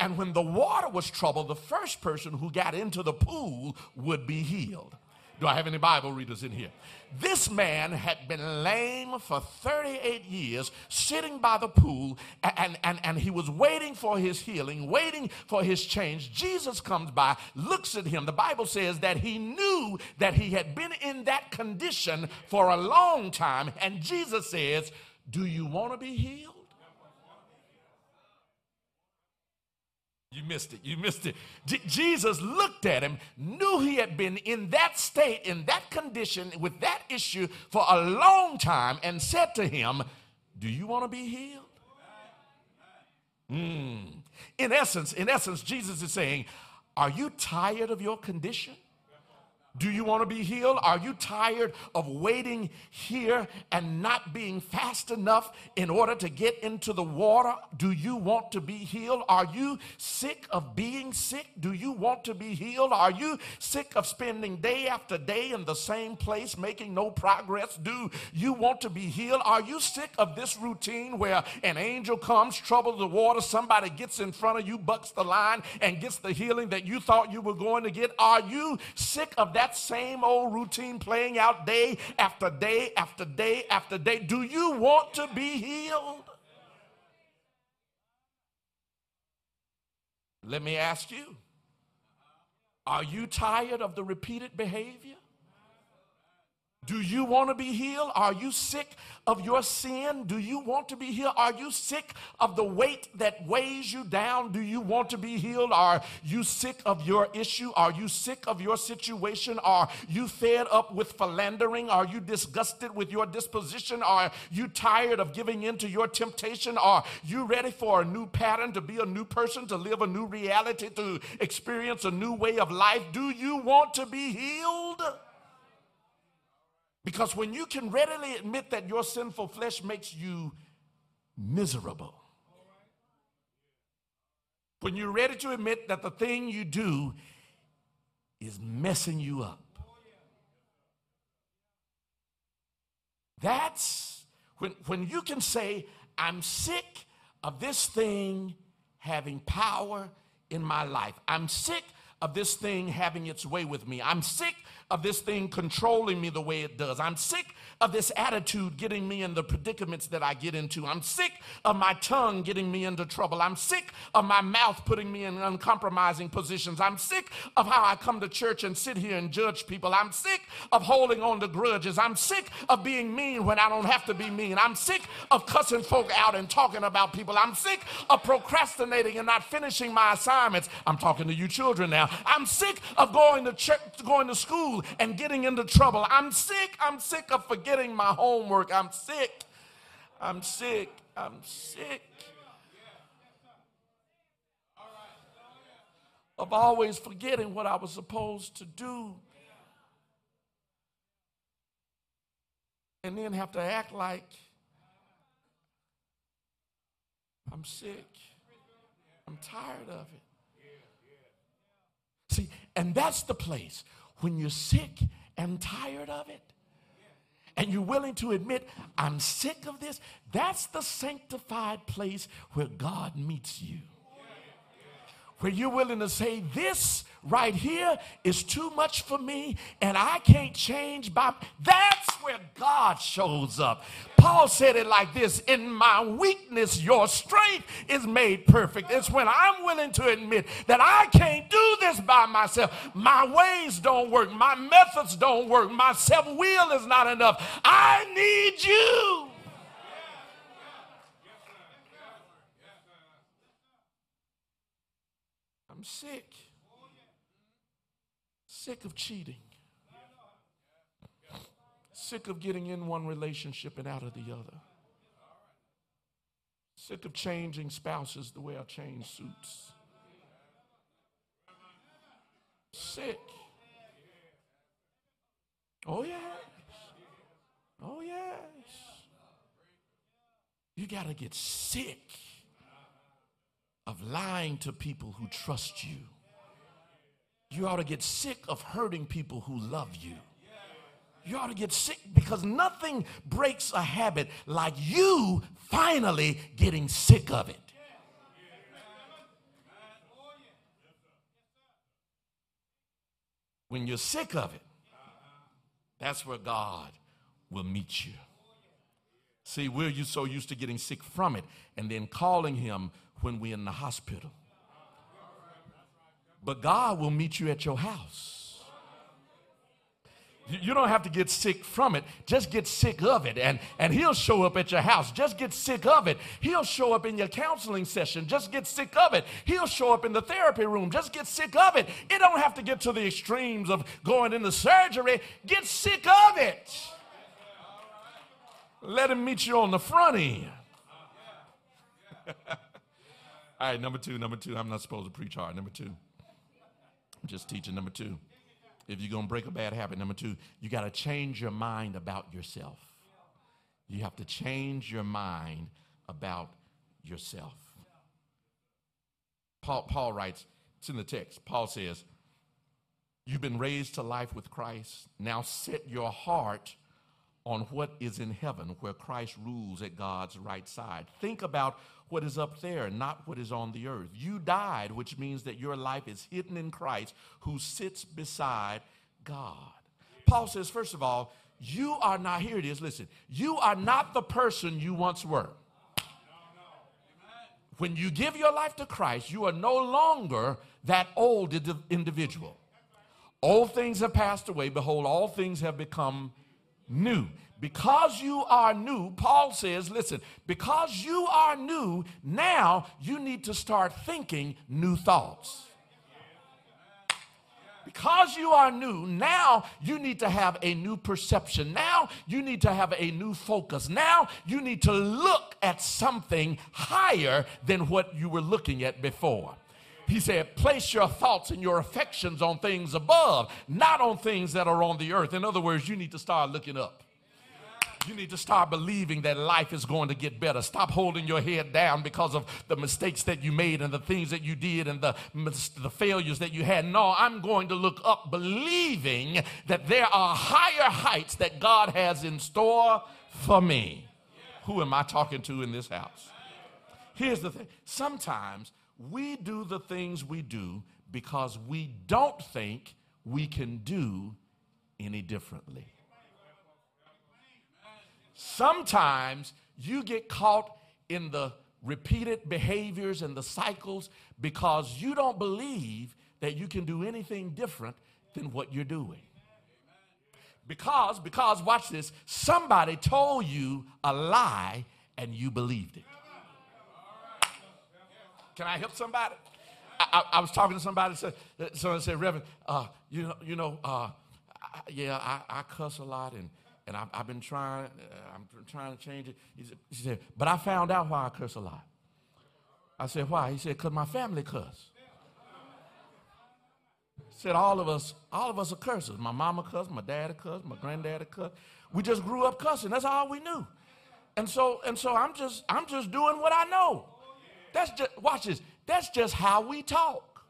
And when the water was troubled, the first person who got into the pool would be healed. Do I have any Bible readers in here? This man had been lame for 38 years, sitting by the pool, and, and, and he was waiting for his healing, waiting for his change. Jesus comes by, looks at him. The Bible says that he knew that he had been in that condition for a long time, and Jesus says, Do you want to be healed? You missed it. You missed it. J- Jesus looked at him, knew he had been in that state, in that condition, with that issue for a long time, and said to him, Do you want to be healed? Mm. In essence, in essence, Jesus is saying, Are you tired of your condition? Do you want to be healed? Are you tired of waiting here and not being fast enough in order to get into the water? Do you want to be healed? Are you sick of being sick? Do you want to be healed? Are you sick of spending day after day in the same place making no progress? Do you want to be healed? Are you sick of this routine where an angel comes, troubles the water, somebody gets in front of you, bucks the line, and gets the healing that you thought you were going to get? Are you sick of that? That same old routine playing out day after day after day after day? Do you want to be healed? Let me ask you are you tired of the repeated behavior? Do you want to be healed? Are you sick of your sin? Do you want to be healed? Are you sick of the weight that weighs you down? Do you want to be healed? Are you sick of your issue? Are you sick of your situation? Are you fed up with philandering? Are you disgusted with your disposition? Are you tired of giving in to your temptation? Are you ready for a new pattern, to be a new person, to live a new reality, to experience a new way of life? Do you want to be healed? Because when you can readily admit that your sinful flesh makes you miserable, when you're ready to admit that the thing you do is messing you up, that's when, when you can say, I'm sick of this thing having power in my life. I'm sick of this thing having its way with me. I'm sick of this thing controlling me the way it does. I'm sick of this attitude getting me in the predicaments that I get into. I'm sick of my tongue getting me into trouble. I'm sick of my mouth putting me in uncompromising positions. I'm sick of how I come to church and sit here and judge people. I'm sick of holding on to grudges. I'm sick of being mean when I don't have to be mean. I'm sick of cussing folk out and talking about people. I'm sick of procrastinating and not finishing my assignments. I'm talking to you children now. I'm sick of going to church, going to school and getting into trouble. I'm sick. I'm sick of forgetting my homework. I'm sick. I'm sick. I'm sick. Of always forgetting what I was supposed to do. And then have to act like I'm sick. I'm tired of it. See, and that's the place when you're sick and tired of it, and you're willing to admit, I'm sick of this, that's the sanctified place where God meets you. Where you're willing to say, This right here is too much for me and I can't change by. That's where God shows up. Paul said it like this In my weakness, your strength is made perfect. It's when I'm willing to admit that I can't do this by myself. My ways don't work, my methods don't work, my self will is not enough. I need you. I'm sick. Sick of cheating. Sick of getting in one relationship and out of the other. Sick of changing spouses the way I change suits. Sick. Oh, yes. Oh, yes. You got to get sick of lying to people who trust you. You ought to get sick of hurting people who love you. You ought to get sick because nothing breaks a habit like you finally getting sick of it. When you're sick of it, that's where God will meet you. See, we're so used to getting sick from it and then calling Him when we're in the hospital. But God will meet you at your house. You don't have to get sick from it. Just get sick of it. And, and he'll show up at your house. Just get sick of it. He'll show up in your counseling session. Just get sick of it. He'll show up in the therapy room. Just get sick of it. It don't have to get to the extremes of going into surgery. Get sick of it. Let him meet you on the front end. All right, number two, number two. I'm not supposed to preach hard. Number two. Just teaching number two. If you're going to break a bad habit, number two, you got to change your mind about yourself. You have to change your mind about yourself. Paul, Paul writes, it's in the text. Paul says, You've been raised to life with Christ. Now set your heart on what is in heaven, where Christ rules at God's right side. Think about what is up there, not what is on the earth. You died, which means that your life is hidden in Christ who sits beside God. Paul says, first of all, you are not, here it is, listen, you are not the person you once were. When you give your life to Christ, you are no longer that old individual. Old things have passed away. Behold, all things have become new. Because you are new, Paul says, listen, because you are new, now you need to start thinking new thoughts. Because you are new, now you need to have a new perception. Now you need to have a new focus. Now you need to look at something higher than what you were looking at before. He said, Place your thoughts and your affections on things above, not on things that are on the earth. In other words, you need to start looking up. You need to start believing that life is going to get better. Stop holding your head down because of the mistakes that you made and the things that you did and the, the failures that you had. No, I'm going to look up believing that there are higher heights that God has in store for me. Who am I talking to in this house? Here's the thing sometimes we do the things we do because we don't think we can do any differently. Sometimes you get caught in the repeated behaviors and the cycles because you don't believe that you can do anything different than what you're doing. Because, because, watch this, somebody told you a lie and you believed it. Can I help somebody? I, I, I was talking to somebody, said, someone said, Reverend, uh, you know, you know uh, yeah, I, I cuss a lot and and I've, I've been trying, uh, I'm trying to change it. He said, said, but I found out why I curse a lot. I said, why? He said, because my family cuss. He said, all of us, all of us are cursors. My mama cuss, my dad cuss, my granddad cuss. We just grew up cussing. That's all we knew. And so, and so I'm just, I'm just doing what I know. That's just, watch this. That's just how we talk.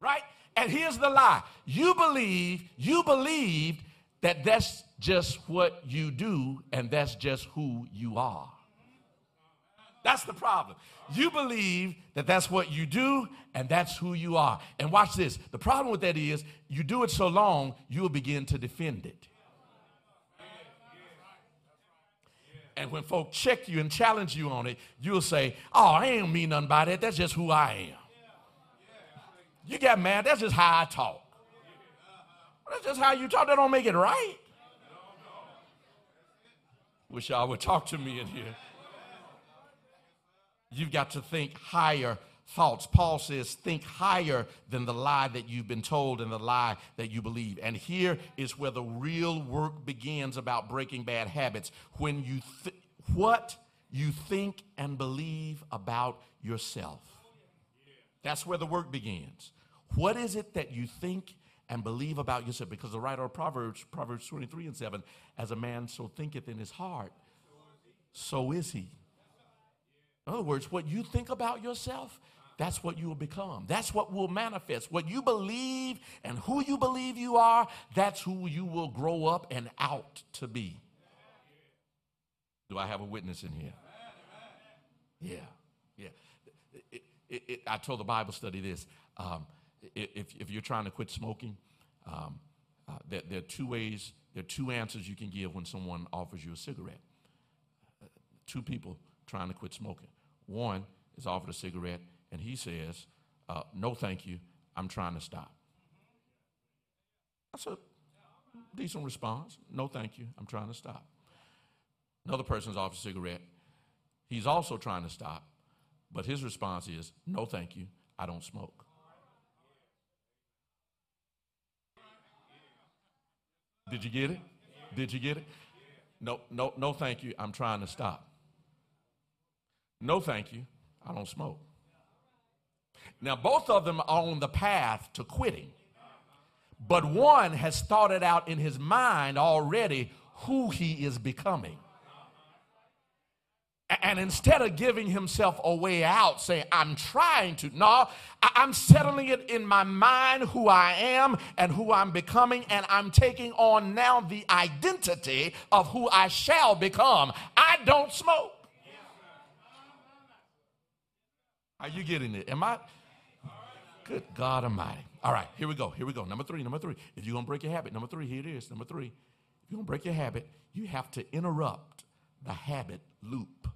Right? And here's the lie. You believe, you believed that that's just what you do and that's just who you are. That's the problem. You believe that that's what you do and that's who you are. And watch this. The problem with that is you do it so long, you'll begin to defend it. And when folk check you and challenge you on it, you'll say, Oh, I ain't mean nothing by that. That's just who I am. You got mad. That's just how I talk. That's just how you talk. That don't make it right. Wish y'all would talk to me in here. You've got to think higher thoughts. Paul says, think higher than the lie that you've been told and the lie that you believe. And here is where the real work begins about breaking bad habits. When you, th- what you think and believe about yourself. That's where the work begins. What is it that you think and believe about yourself? Because the writer of Proverbs, Proverbs 23 and 7, as a man so thinketh in his heart, so is he. In other words, what you think about yourself, that's what you will become. That's what will manifest. What you believe and who you believe you are, that's who you will grow up and out to be. Do I have a witness in here? Yeah, yeah. It, it, it, I told the Bible study this. Um, if, if you're trying to quit smoking, um, uh, there, there, are two ways, there are two answers you can give when someone offers you a cigarette. Uh, two people trying to quit smoking. One is offered a cigarette, and he says, uh, No, thank you, I'm trying to stop. That's a decent response. No, thank you, I'm trying to stop. Another person's offered a cigarette. He's also trying to stop, but his response is, No, thank you, I don't smoke. Did you get it? Did you get it? No, no, no, thank you. I'm trying to stop. No, thank you. I don't smoke. Now, both of them are on the path to quitting, but one has started out in his mind already who he is becoming. And instead of giving himself a way out, saying, I'm trying to, no, I'm settling it in my mind who I am and who I'm becoming, and I'm taking on now the identity of who I shall become. I don't smoke. Are you getting it? Am I? Good God Almighty. All right, here we go. Here we go. Number three. Number three. If you're going to break your habit, number three, here it is. Number three. If you're going to break your habit, you have to interrupt the habit loop.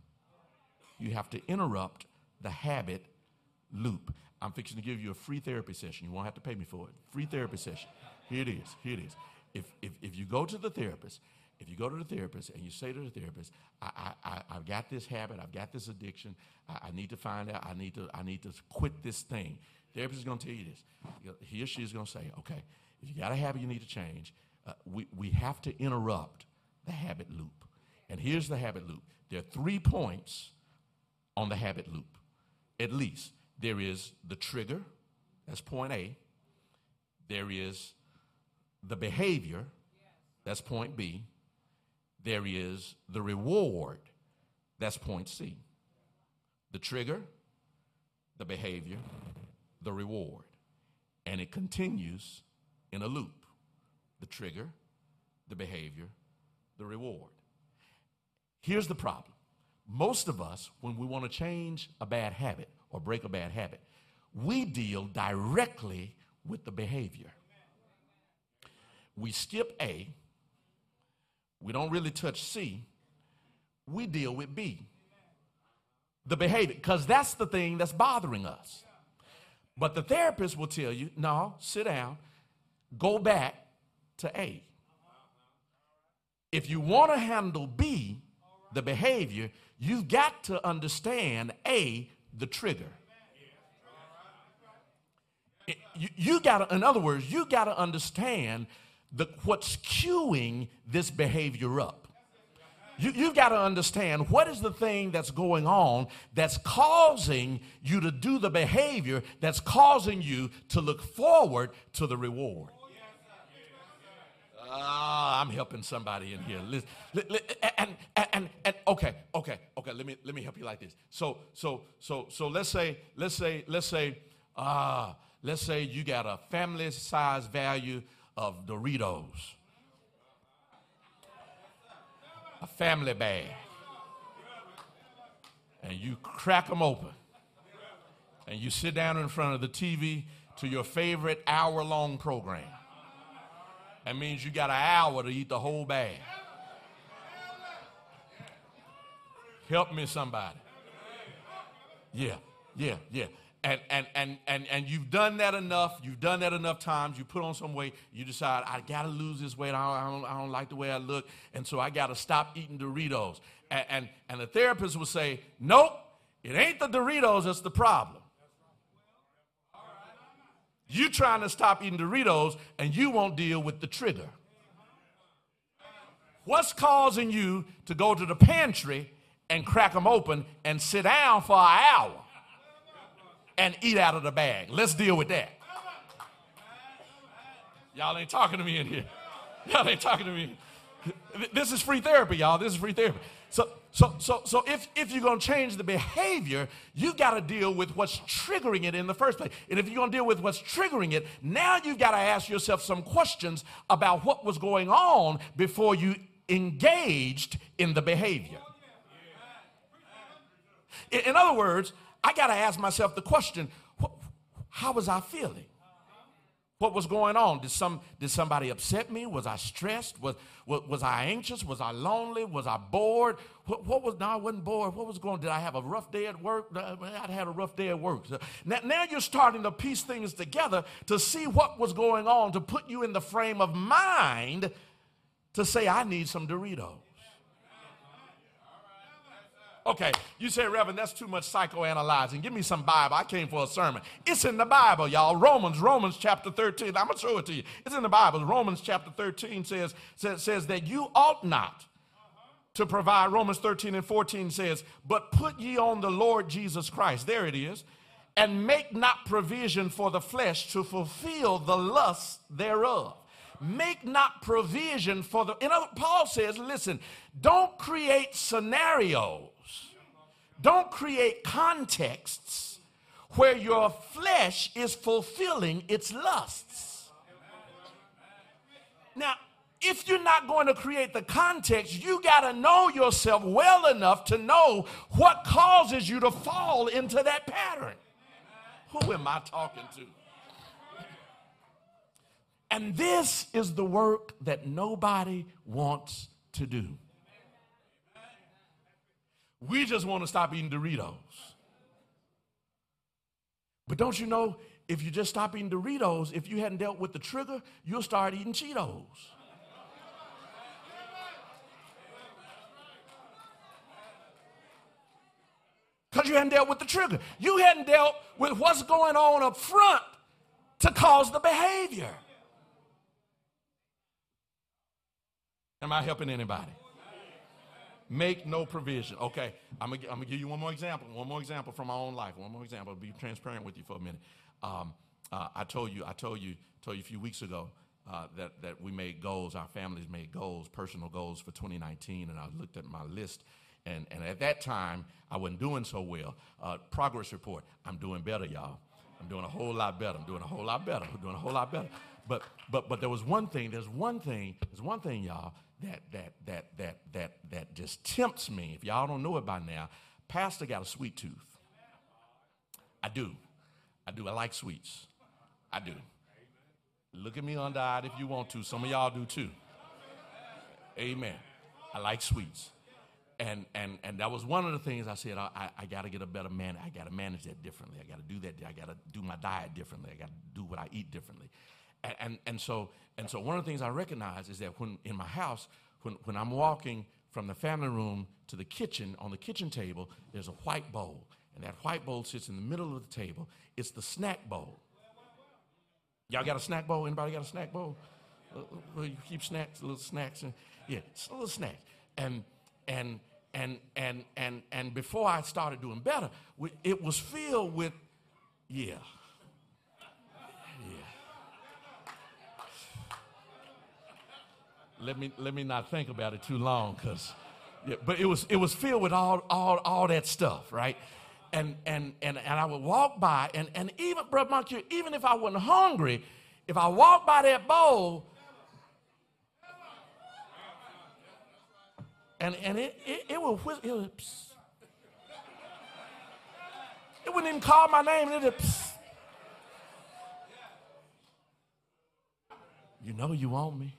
You have to interrupt the habit loop. I'm fixing to give you a free therapy session. You won't have to pay me for it. Free therapy session. Here it is. Here it is. If, if, if you go to the therapist if you go to the therapist and you say to the therapist, I, I, I, have got this habit, I've got this addiction, I, I, need to find out, I need to, I need to quit this thing. The therapist is going to tell you this. He or she is going to say, okay, if you got a habit you need to change, uh, we, we have to interrupt the habit loop. And here's the habit loop. There are three points on the habit loop, at least. There is the trigger, that's point A. There is the behavior, that's point B there is the reward. That's point C. The trigger, the behavior, the reward. And it continues in a loop the trigger, the behavior, the reward. Here's the problem most of us, when we want to change a bad habit or break a bad habit, we deal directly with the behavior. We skip A we don't really touch C. We deal with B. The behavior, because that's the thing that's bothering us. But the therapist will tell you, no, sit down, go back to A. If you want to handle B, the behavior, you've got to understand A, the trigger. You, you got to, in other words, you got to understand the, what's cueing this behavior up. You, you've got to understand what is the thing that's going on that's causing you to do the behavior that's causing you to look forward to the reward. Ah, I'm helping somebody in here. Listen, and, and, and, and okay, okay, okay. Let me let me help you like this. So so so so let's say let's say let's say ah Let's say you got a family size value of Doritos, a family bag, and you crack them open, and you sit down in front of the TV to your favorite hour long program. That means you got an hour to eat the whole bag. Help me, somebody. Yeah, yeah, yeah. And, and, and, and, and you've done that enough. You've done that enough times. You put on some weight. You decide, I got to lose this weight. I don't, I, don't, I don't like the way I look. And so I got to stop eating Doritos. And, and, and the therapist will say, Nope, it ain't the Doritos that's the problem. You trying to stop eating Doritos and you won't deal with the trigger. What's causing you to go to the pantry and crack them open and sit down for an hour and eat out of the bag? Let's deal with that. Y'all ain't talking to me in here. Y'all ain't talking to me. This is free therapy, y'all. This is free therapy. So, so, so, so if, if you're going to change the behavior, you got to deal with what's triggering it in the first place. And if you're going to deal with what's triggering it, now you've got to ask yourself some questions about what was going on before you engaged in the behavior. In, in other words, I got to ask myself the question how was I feeling? What was going on? Did, some, did somebody upset me? Was I stressed? Was, was, was I anxious? Was I lonely? Was I bored? What, what, was, no, I wasn't bored. What was going on? Did I have a rough day at work? I'd had a rough day at work. So now, now you're starting to piece things together to see what was going on to put you in the frame of mind to say, I need some Doritos. Okay, you say, Reverend, that's too much psychoanalyzing. Give me some Bible. I came for a sermon. It's in the Bible, y'all. Romans, Romans chapter 13. I'm going to show it to you. It's in the Bible. Romans chapter 13 says, says, says that you ought not to provide. Romans 13 and 14 says, but put ye on the Lord Jesus Christ. There it is. And make not provision for the flesh to fulfill the lusts thereof make not provision for the. In other, Paul says, listen, don't create scenarios don't create contexts where your flesh is fulfilling its lusts. Now, if you're not going to create the context, you got to know yourself well enough to know what causes you to fall into that pattern. Who am I talking to? And this is the work that nobody wants to do. We just want to stop eating Doritos. But don't you know, if you just stop eating Doritos, if you hadn't dealt with the trigger, you'll start eating Cheetos. Because you hadn't dealt with the trigger. You hadn't dealt with what's going on up front to cause the behavior. Am I helping anybody? Make no provision. Okay, I'm gonna, I'm gonna give you one more example. One more example from my own life. One more example. I'll be transparent with you for a minute. Um, uh, I told you, I told you, told you a few weeks ago uh, that that we made goals. Our families made goals, personal goals for 2019, and I looked at my list. And, and at that time, I wasn't doing so well. Uh, progress report, I'm doing better, y'all. I'm doing a whole lot better. I'm doing a whole lot better. I'm doing a whole lot better. But but but there was one thing. There's one thing. There's one thing, y'all, that that that that that that just tempts me. If y'all don't know it by now, Pastor got a sweet tooth. I do. I do. I like sweets. I do. Look at me under eyed if you want to. Some of y'all do too. Amen. I like sweets. And, and, and that was one of the things I said, I, I got to get a better man. I got to manage that differently. I got to do that. I got to do my diet differently. I got to do what I eat differently. And, and, and, so, and so one of the things I recognize is that when in my house, when, when I'm walking from the family room to the kitchen, on the kitchen table, there's a white bowl. And that white bowl sits in the middle of the table. It's the snack bowl. Y'all got a snack bowl? Anybody got a snack bowl? Well, you keep snacks, little snacks, and yeah, it's a little snack. And and and and and and before I started doing better, it was filled with, yeah, let me let me not think about it too long because yeah, but it was it was filled with all all all that stuff right and, and, and, and I would walk by, and, and even, Brother Moncure, even if I wasn't hungry, if I walked by that bowl, and, and it, it, it would whistle, it would, psst. It wouldn't even call my name, it would, psst. You know you want me.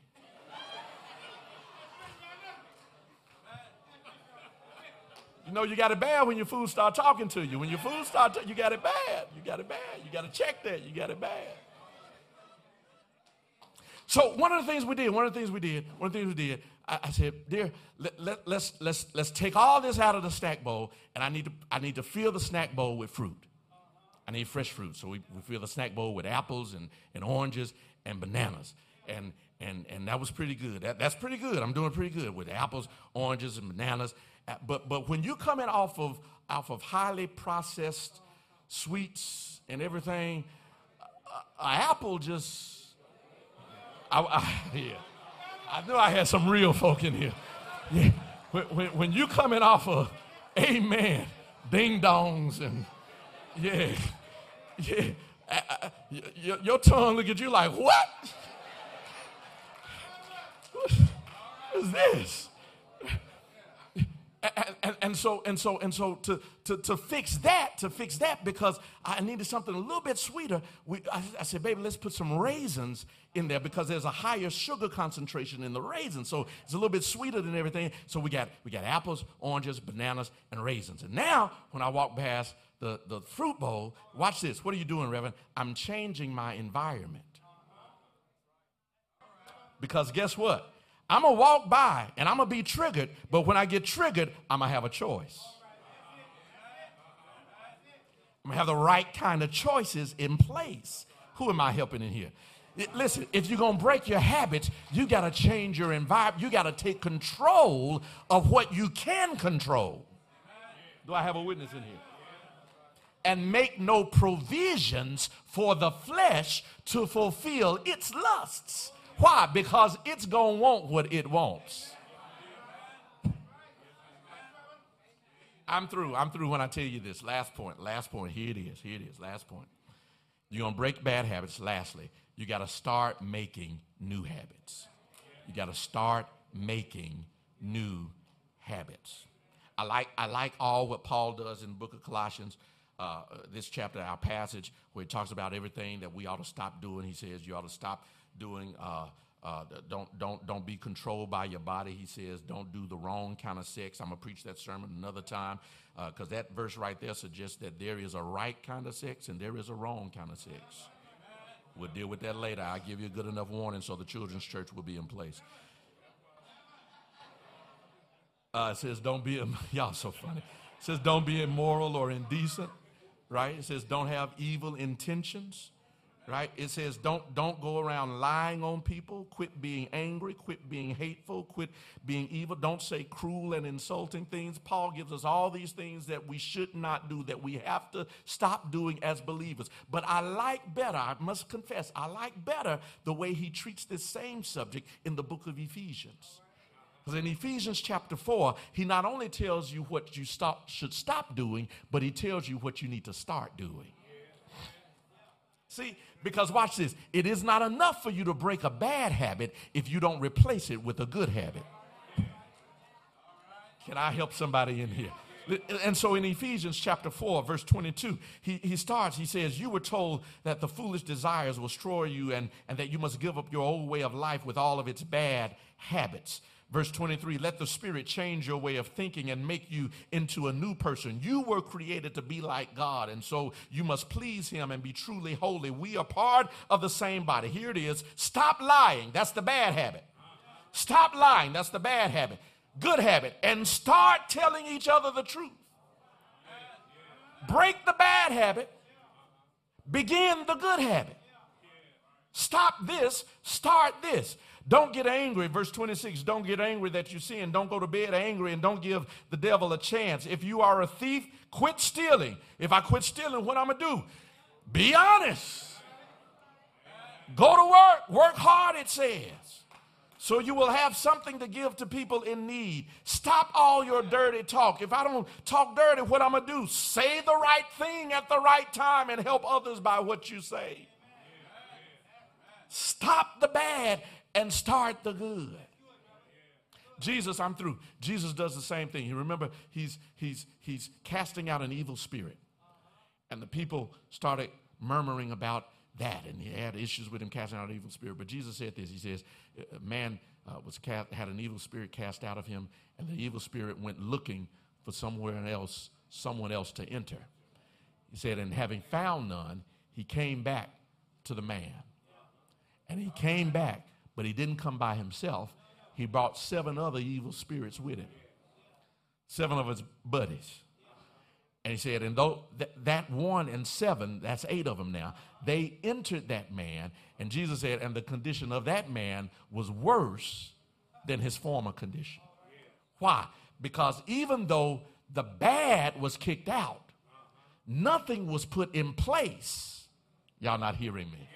You know you got it bad when your food start talking to you. When your food start, you got it bad. You got it bad. You got to check that. You got it bad. So one of the things we did, one of the things we did, one of the things we did, I, I said, dear, let, let, let's, let's, let's take all this out of the snack bowl, and I need to, I need to fill the snack bowl with fruit. I need fresh fruit. So we, we fill the snack bowl with apples and, and oranges and bananas. And, and, and that was pretty good. That, that's pretty good. I'm doing pretty good with apples, oranges, and bananas. Uh, But, but when you're coming off of, off of highly processed sweets and everything, an apple just, I, I, yeah. I knew I had some real folk in here. Yeah. When, when, when you coming off of, amen, ding dongs and, yeah, yeah, uh, uh, your, your tongue look at you like, what? What is this? And, and, so and so and so to, to, to fix that to fix that because i needed something a little bit sweeter we, I, I said baby let's put some raisins in there because there's a higher sugar concentration in the raisins. So it's a little bit sweeter than everything. So we got we got apples oranges bananas and raisins. And now when i walk past the, the fruit bowl watch this. What are you doing reverend? I'm changing my environment. Because guess what I'm gonna walk by and I'm gonna be triggered, but when I get triggered, I'm gonna have a choice. I'm gonna have the right kind of choices in place. Who am I helping in here? It- listen, if you're gonna break your habits, you gotta change your environment. You gotta take control of what you can control. Do I have a witness in here? And make no provisions for the flesh to fulfill its lusts. Why? Because it's going to want what it wants. I'm through. I'm through when I tell you this. Last point. Last point. Here it is. Here it is. Last point. You're going to break bad habits. Lastly, you got to start making new habits. You got to start making new habits. I like, I like all what Paul does in the book of Colossians, uh, this chapter, our passage, where he talks about everything that we ought to stop doing. He says you ought to stop doing, uh, uh, don't, don't, don't be controlled by your body. He says don't do the wrong kind of sex. I'm to preach that sermon another time because that verse right there suggests that there is a right kind of sex and there is a wrong kind of sex. We'll deal with that later. I'll give you a good enough warning so the children's church will be in place. Uh, it says, don't be, y'all so funny. It says, don't be immoral or indecent, right? It says, don't have evil intentions, right? It says, don't, don't go around lying on people. Quit being angry. Quit being hateful. Quit being evil. Don't say cruel and insulting things. Paul gives us all these things that we should not do, that we have to stop doing as believers. But I like better, I must confess, I like better the way he treats this same subject in the book of Ephesians. Because in Ephesians chapter 4, he not only tells you what you stop, should stop doing, but he tells you what you need to start doing. See, because watch this, it is not enough for you to break a bad habit if you don't replace it with a good habit. Can I help somebody in here? And so in Ephesians chapter 4, verse 22, he, he starts, he says, You were told that the foolish desires will destroy you and, and that you must give up your old way of life with all of its bad habits. Verse 23 Let the Spirit change your way of thinking and make you into a new person. You were created to be like God, and so you must please Him and be truly holy. We are part of the same body. Here it is stop lying. That's the bad habit. Stop lying. That's the bad habit. Good habit. And start telling each other the truth. Break the bad habit. Begin the good habit. Stop this. Start this. Don't get angry. Verse 26 Don't get angry that you sin. Don't go to bed angry and don't give the devil a chance. If you are a thief, quit stealing. If I quit stealing, what I'm going to do? Be honest. Go to work. Work hard, it says. so you will have something to give to people in need. Stop all your dirty talk. If I don't talk dirty, what I'm going to do? Say the right thing at the right time and help others by what you say. Stop the bad and start the good. Jesus, I'm through. Jesus does the same thing. You remember, he's, he's, he's casting out an evil spirit. And the people started murmuring about that, and he had issues with him casting out an evil spirit. But Jesus said this He says, A man uh, was cast, had an evil spirit cast out of him, and the evil spirit went looking for somewhere else, someone else to enter. He said, And having found none, he came back to the man. And he came back, but he didn't come by himself. He brought seven other evil spirits with him, seven of his buddies. And he said, and though th- that one and seven, that's eight of them now, they entered that man. And Jesus said, and the condition of that man was worse than his former condition. Why? Because even though the bad was kicked out, nothing was put in place. Y'all not hearing me?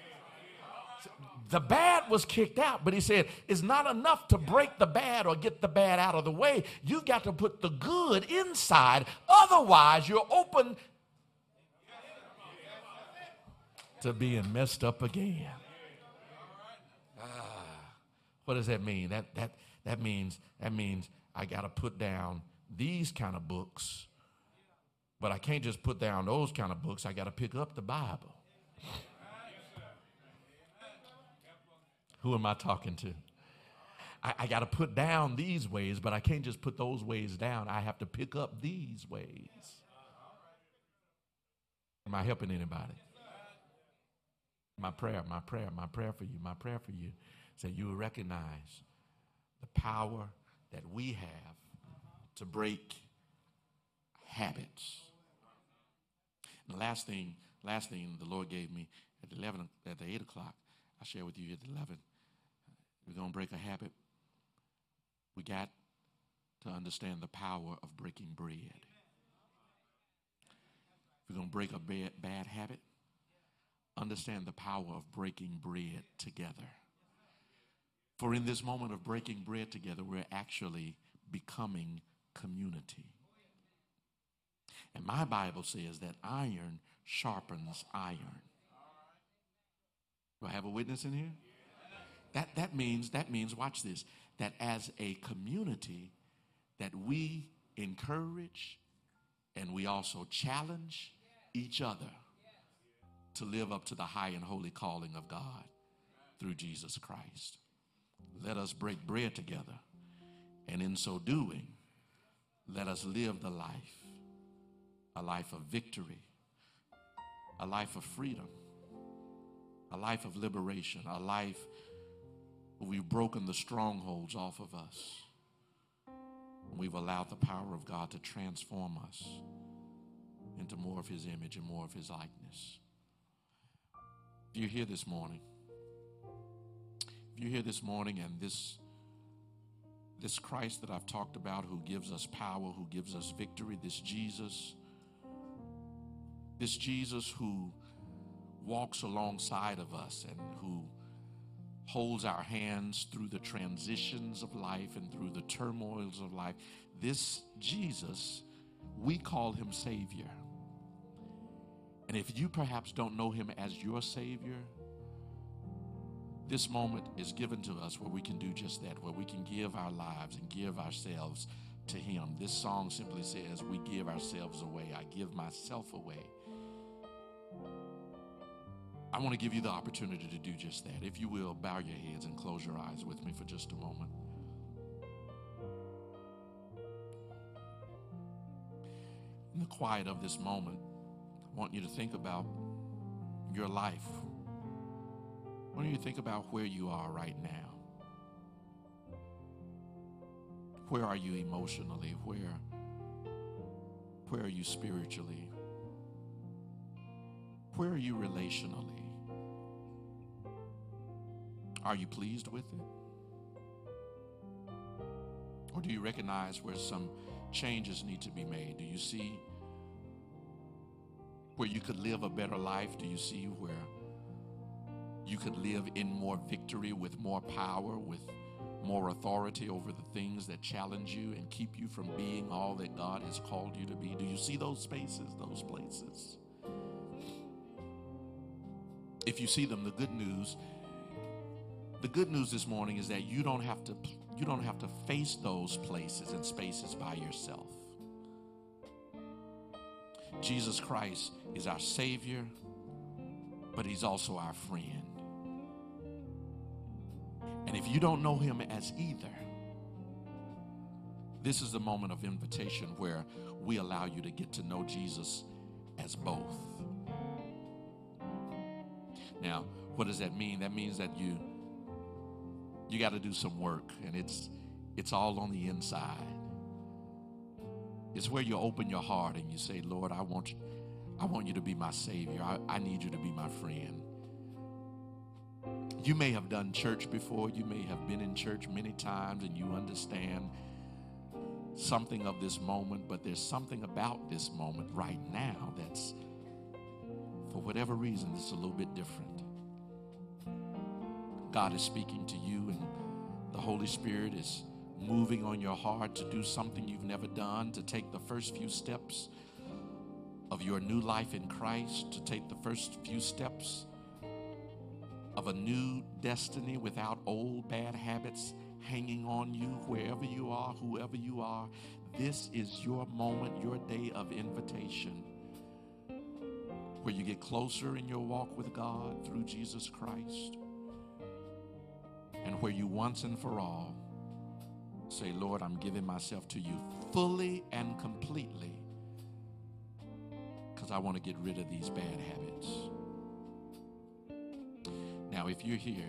The bad was kicked out, but he said it's not enough to break the bad or get the bad out of the way. You've got to put the good inside. Otherwise, you're open to being messed up again. Ah, what does that mean? That that that means that means I got to put down these kind of books, but I can't just put down those kind of books. I got to pick up the Bible. Who am I talking to? I, I got to put down these ways, but I can't just put those ways down. I have to pick up these ways. Am I helping anybody? My prayer, my prayer, my prayer for you, my prayer for you that you will recognize the power that we have to break habits. And the last thing, last thing the Lord gave me at 11, at the 8 o'clock, I share with you at 11. We're going to break a habit. We got to understand the power of breaking bread. If We're going to break a bad, bad habit. Understand the power of breaking bread together. For in this moment of breaking bread together, we're actually becoming community. And my Bible says that iron sharpens iron. Do I have a witness in here? That, that means, that means, watch this, that as a community, that we encourage and we also challenge each other to live up to the high and holy calling of God through Jesus Christ. Let us break bread together, and in so doing, let us live the life a life of victory, a life of freedom, a life of liberation, a life we've broken the strongholds off of us. We've allowed the power of God to transform us into more of His image and more of His likeness. If you're here this morning, if you're here this morning and this this Christ that I've talked about who gives us power, who gives us victory, this Jesus, this Jesus who walks alongside of us and who holds our hands through the transitions of life and through the turmoils of life. This Jesus, we call him Savior. And if you perhaps don't know him as your Savior, this moment is given to us where we can do just that, where we can give our lives and give ourselves to him. This song simply says, We give ourselves away. I give myself away I want to give you the opportunity to do just that. If you will, bow your heads and close your eyes with me for just a moment. In the quiet of this moment, I want you to think about your life. I want you to think about where you are right now. Where are you emotionally? Where, where are you spiritually? Where are you relationally? Are you pleased with it? Or do you recognize where some changes need to be made? Do you see where you could live a better life? Do you see where you could live in more victory, with more power, with more authority over the things that challenge you and keep you from being all that God has called you to be? Do you see those spaces, those places? If you see them, the good news the good news this morning is that you don't have to you don't have to face those places and spaces by yourself. Jesus Christ is our savior, but he's also our friend. And if you don't know him as either, this is the moment of invitation where we allow you to get to know Jesus as both. Now, what does that mean? That means that you you got to do some work and it's it's all on the inside. It's where you open your heart and you say, "Lord, I want you, I want you to be my savior. I, I need you to be my friend." You may have done church before, you may have been in church many times and you understand something of this moment, but there's something about this moment right now that's for whatever reason it's a little bit different. God is speaking to you, and the Holy Spirit is moving on your heart to do something you've never done, to take the first few steps of your new life in Christ, to take the first few steps of a new destiny without old bad habits hanging on you wherever you are, whoever you are. This is your moment, your day of invitation where you get closer in your walk with God through Jesus Christ and where you once and for all say, Lord, I'm giving myself to you fully and completely because I want to get rid of these bad habits. Now, if you're here,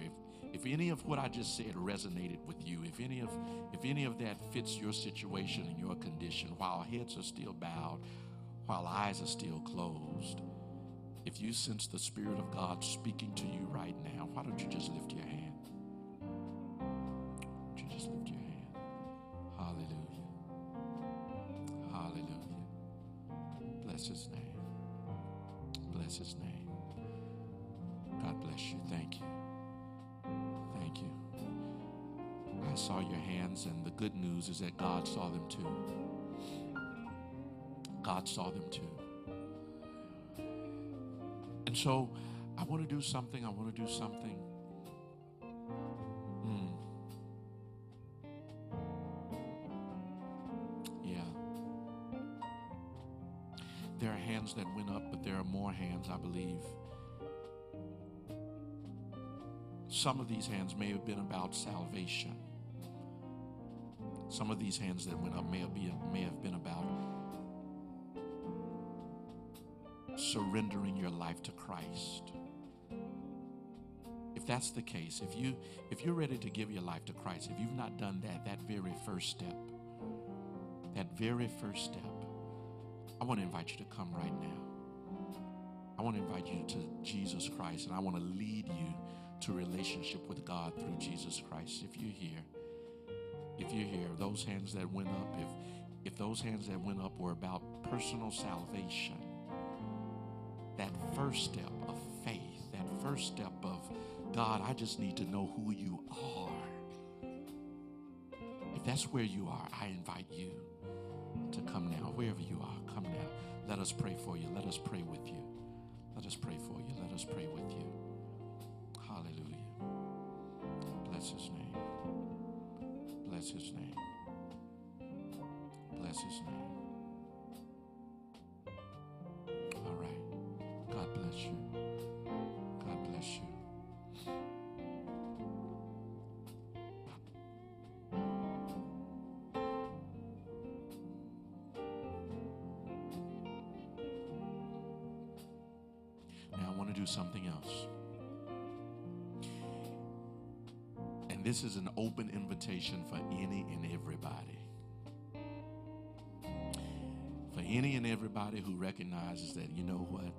if, if any of what I just said resonated with you, if any of if any of that fits your situation and your condition, while heads are still bowed, while eyes are still closed, if you sense the Spirit of God speaking to you right now, why don't you just lift your hand? Just lift your hand? Hallelujah. Hallelujah. Bless his name. Bless his name. God bless you. Thank you. Thank you. I saw your hands, and the good news is that God saw them too. God saw them too. And so I want to do something. I want to do something. Hands that went up, but there are more hands, I believe. Some of these hands may have been about salvation. Some of these hands that went up may have been, may have been about surrendering your life to Christ. If that's the case, if you if you're ready to give your life to Christ, if you've not done that, that very first step, that very first step, I want to invite you to come right now. I want to invite you to Jesus Christ and I want to lead you to relationship with God through Jesus Christ. If you're here, if you're here, those hands that went up, if if those hands that went up were about personal salvation, that first step of faith, that first step of God, I just need to know who you are. If that's where you are, I invite you to come now, wherever you are. Let us pray for you. Let us pray with you. Let us pray for you. Let us pray with you. Hallelujah. Bless his name. Bless his name. Bless his name. All right. God bless you. Do something else. And this is an open invitation for any and everybody. For any and everybody who recognizes that, you know what?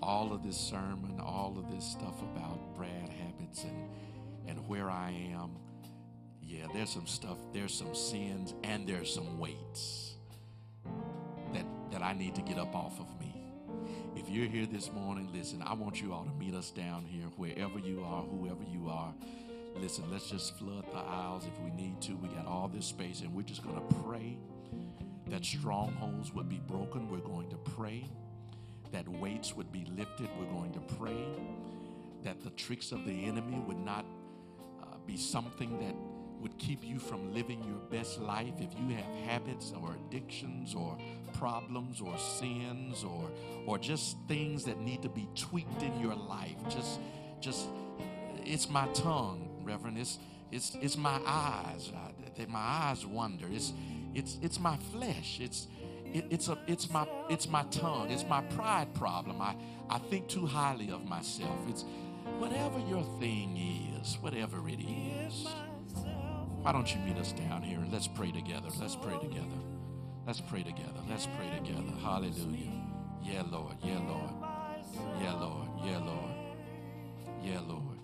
All of this sermon, all of this stuff about bad habits and, and where I am, yeah, there's some stuff, there's some sins, and there's some weights that, that I need to get up off of me. If you're here this morning, listen, I want you all to meet us down here, wherever you are, whoever you are. Listen, let's just flood the aisles if we need to. We got all this space, and we're just going to pray that strongholds would be broken. We're going to pray that weights would be lifted. We're going to pray that the tricks of the enemy would not uh, be something that would keep you from living your best life. If you have habits or addictions or problems or sins or or just things that need to be tweaked in your life, just just it's my tongue, Reverend. It's it's it's my eyes. Uh, I, my eyes wander. It's it's it's my flesh. It's it, it's a it's my it's my tongue. It's my pride problem. I I think too highly of myself. It's whatever your thing is, whatever it is. Why don't you meet us down here and let's pray together? Let's pray together. Let's pray together. Let's pray together. Hallelujah. Yeah, Lord. Yeah, Lord. Yeah, Lord. Yeah, Lord. Yeah, Lord.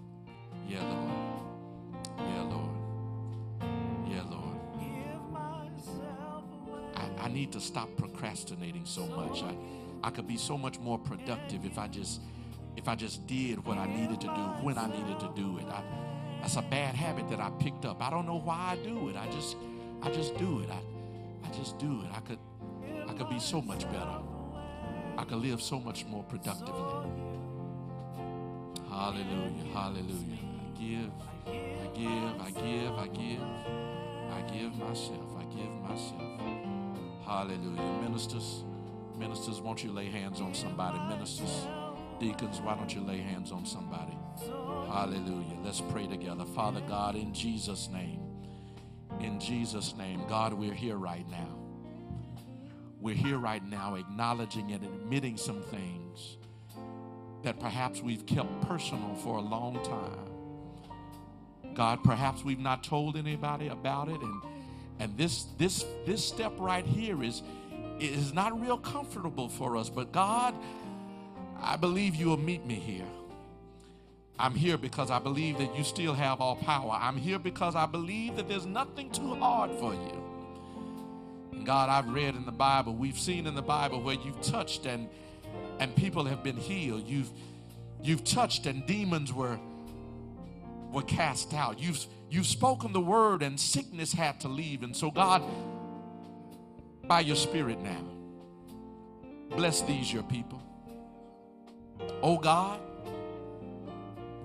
Yeah, Lord. Yeah, Lord. Yeah, Lord. I, I need to stop procrastinating so much. I, I could be so much more productive if I just if I just did what I needed to do when I needed to do it. I, that's a bad habit that I picked up. I don't know why I do it. I just I just do it. I I just do it. I could I could be so much better. I could live so much more productively. Hallelujah. Hallelujah. I give, I give, I give, I give. I give myself. I give myself. Hallelujah. Ministers, ministers, won't you lay hands on somebody? Ministers, deacons, why don't you lay hands on somebody? Hallelujah. Let's pray together. Father God, in Jesus' name, in Jesus' name, God, we're here right now. We're here right now acknowledging and admitting some things that perhaps we've kept personal for a long time. God, perhaps we've not told anybody about it and and this this this step right here is is not real comfortable for us, but God, I believe you will meet me here. I'm here because I believe that you still have all power. I'm here because I believe that there's nothing too hard for you. And God, I've read in the Bible, we've seen in the Bible where you've touched and and people have been healed. You've you've touched and demons were were cast out. You've you've spoken the word and sickness had to leave. And so God, by your spirit now, bless these your people. Oh God,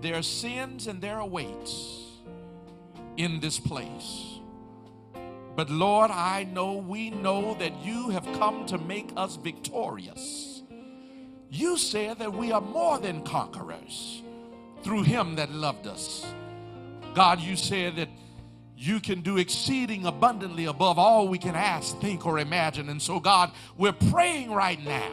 there are sins and there are weights in this place. But Lord, I know we know that you have come to make us victorious. You said that we are more than conquerors through him that loved us. God, you said that you can do exceeding abundantly above all we can ask, think, or imagine. And so, God, we're praying right now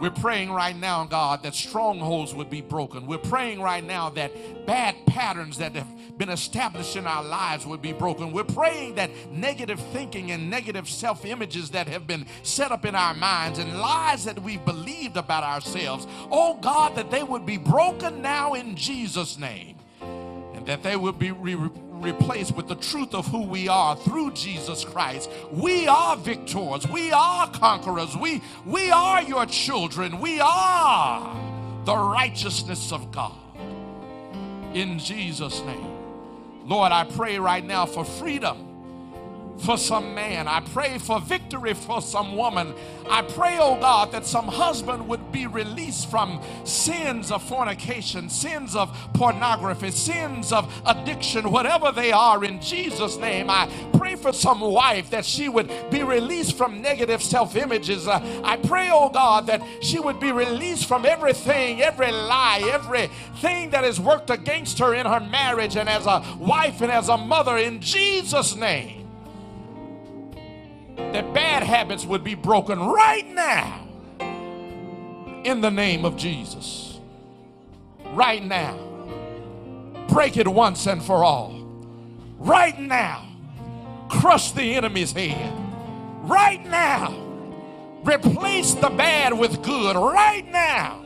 we're praying right now, God, that strongholds would be broken. We're praying right now that bad patterns that have been established in our lives would be broken. We're praying that negative thinking and negative self images that have been set up in our minds and lies that we've believed about ourselves, oh God, that they would be broken now in Jesus' name and that they would be re- replaced with the truth of who we are through Jesus Christ. We are victors. We are conquerors. We, we are your children. We are the righteousness of God. In Jesus' name. Lord, I pray right now for freedom for some man. I pray for victory for some woman. I pray, oh God, that some husband would be released from sins of fornication, sins of pornography, sins of addiction, whatever they are in Jesus' name. I pray for some wife that she would be released from negative self images. Uh, I pray, oh God, that she would be released from everything, every lie, everything that has worked against her in her marriage and as a wife and as a mother in Jesus' name that bad habits would be broken right now in the name of Jesus. Right now. Break it once and for all. Right now. Crush the enemy's head. Right now. Replace the bad with good. Right now.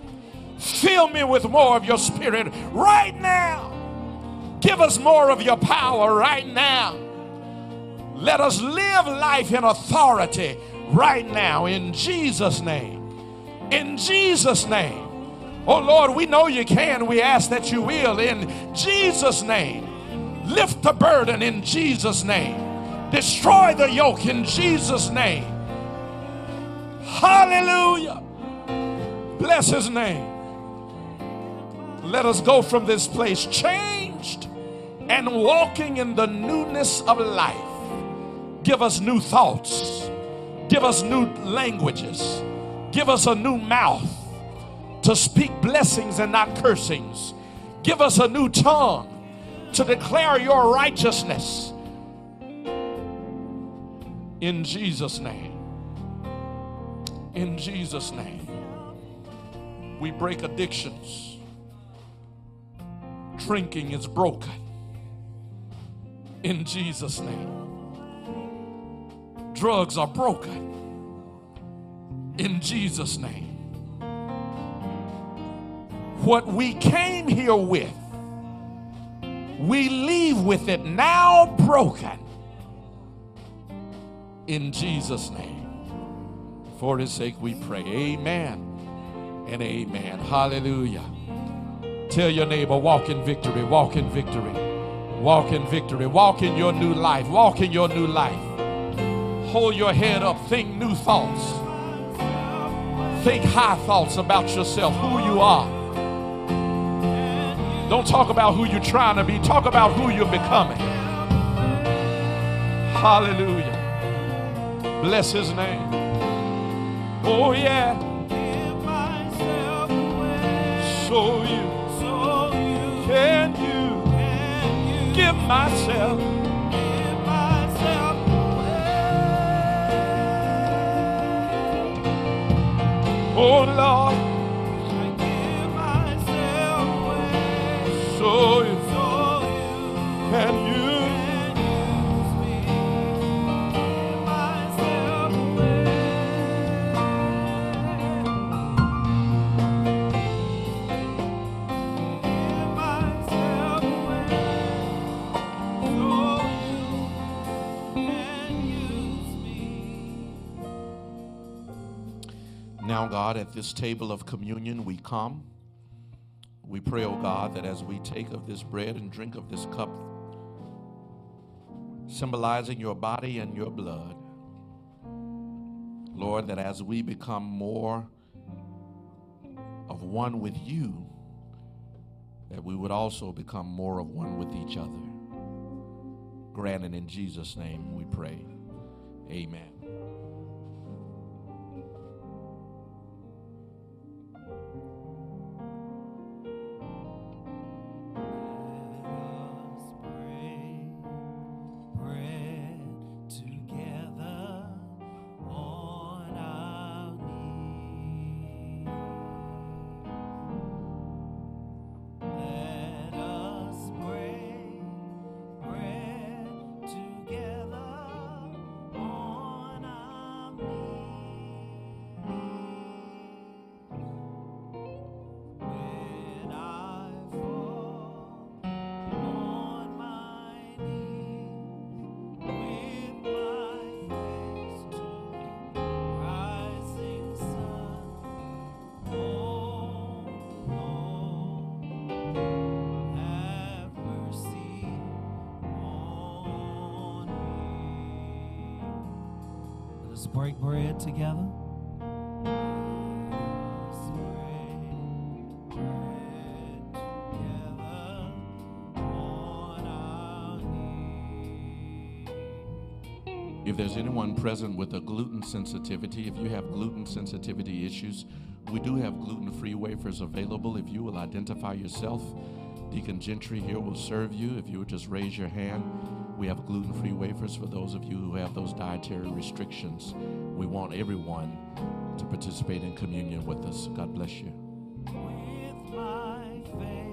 Fill me with more of your spirit. Right now. Give us more of your power right now let us live life in authority right now in Jesus' name. In Jesus' name. Oh Lord, we know you can. We ask that you will in Jesus' name. Lift the burden in Jesus' name. Destroy the yoke in Jesus' name. Hallelujah. Bless his name. Let us go from this place changed and walking in the newness of life. Give us new thoughts. Give us new languages. Give us a new mouth to speak blessings and not cursings. Give us a new tongue to declare your righteousness. In Jesus' name. In Jesus' name. We break addictions. Drinking is broken. In Jesus' name. Drugs are broken. In Jesus' name what we came here with, we leave with it now broken. In Jesus' name. For his sake we pray. Amen and amen. Hallelujah. Tell your neighbor, walk in victory, walk in victory, walk in victory, walk in your new life, walk in your new life. Hold your head up, think new thoughts, think high thoughts about yourself, who you are. Don't talk about who you're trying to be, talk about who you're becoming. Hallelujah. Bless his name. Oh, yeah. So you, can you give myself? Oh Lord, so you, can you? Now, God, at this table of communion, we come. We pray, oh God, that as we take of this bread and drink of this cup, symbolizing your body and your blood, Lord, that as we become more of one with you, that we would also become more of one with each other. Granted in Jesus' name we pray. Amen. Together. If there's anyone present with a gluten sensitivity, if you have gluten sensitivity issues, we do have gluten free wafers available. If you will identify yourself, Deacon Gentry here will serve you. If you would just raise your hand, we have gluten free wafers for those of you who have those dietary restrictions. We want everyone to participate in communion with us. God bless you. With my face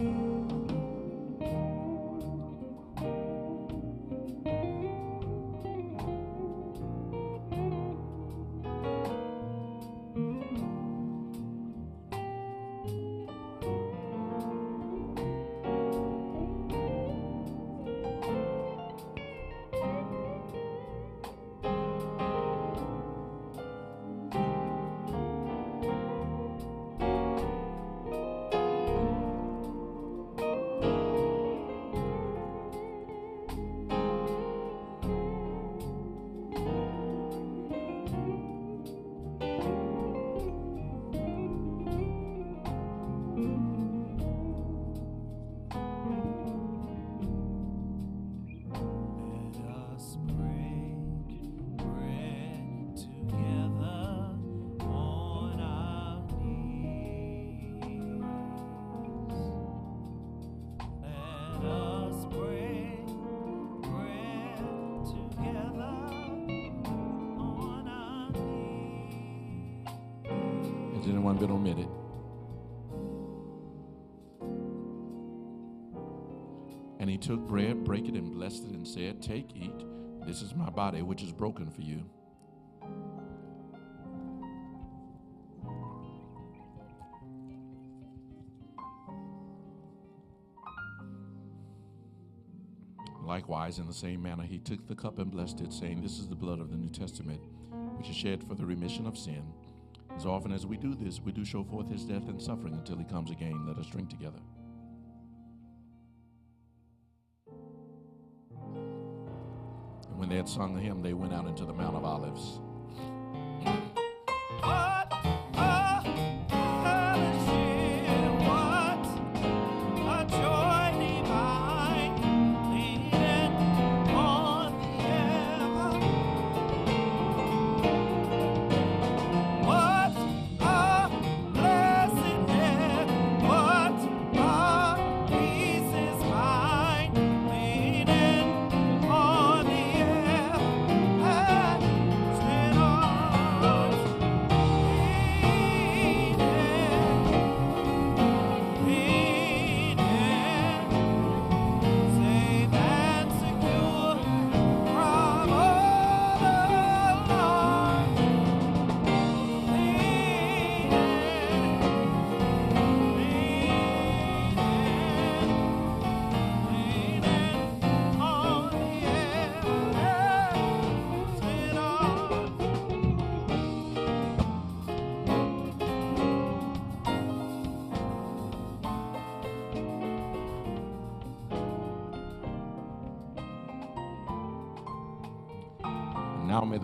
Let took bread, brake it, and blessed it, and said, Take, eat. This is my body, which is broken for you. Likewise, in the same manner, he took the cup and blessed it, saying, This is the blood of the New Testament, which is shed for the remission of sin. As often as we do this, we do show forth his death and suffering until he comes again. Let us drink together. When they had sung the hymn, they went out into the Mount of Olives.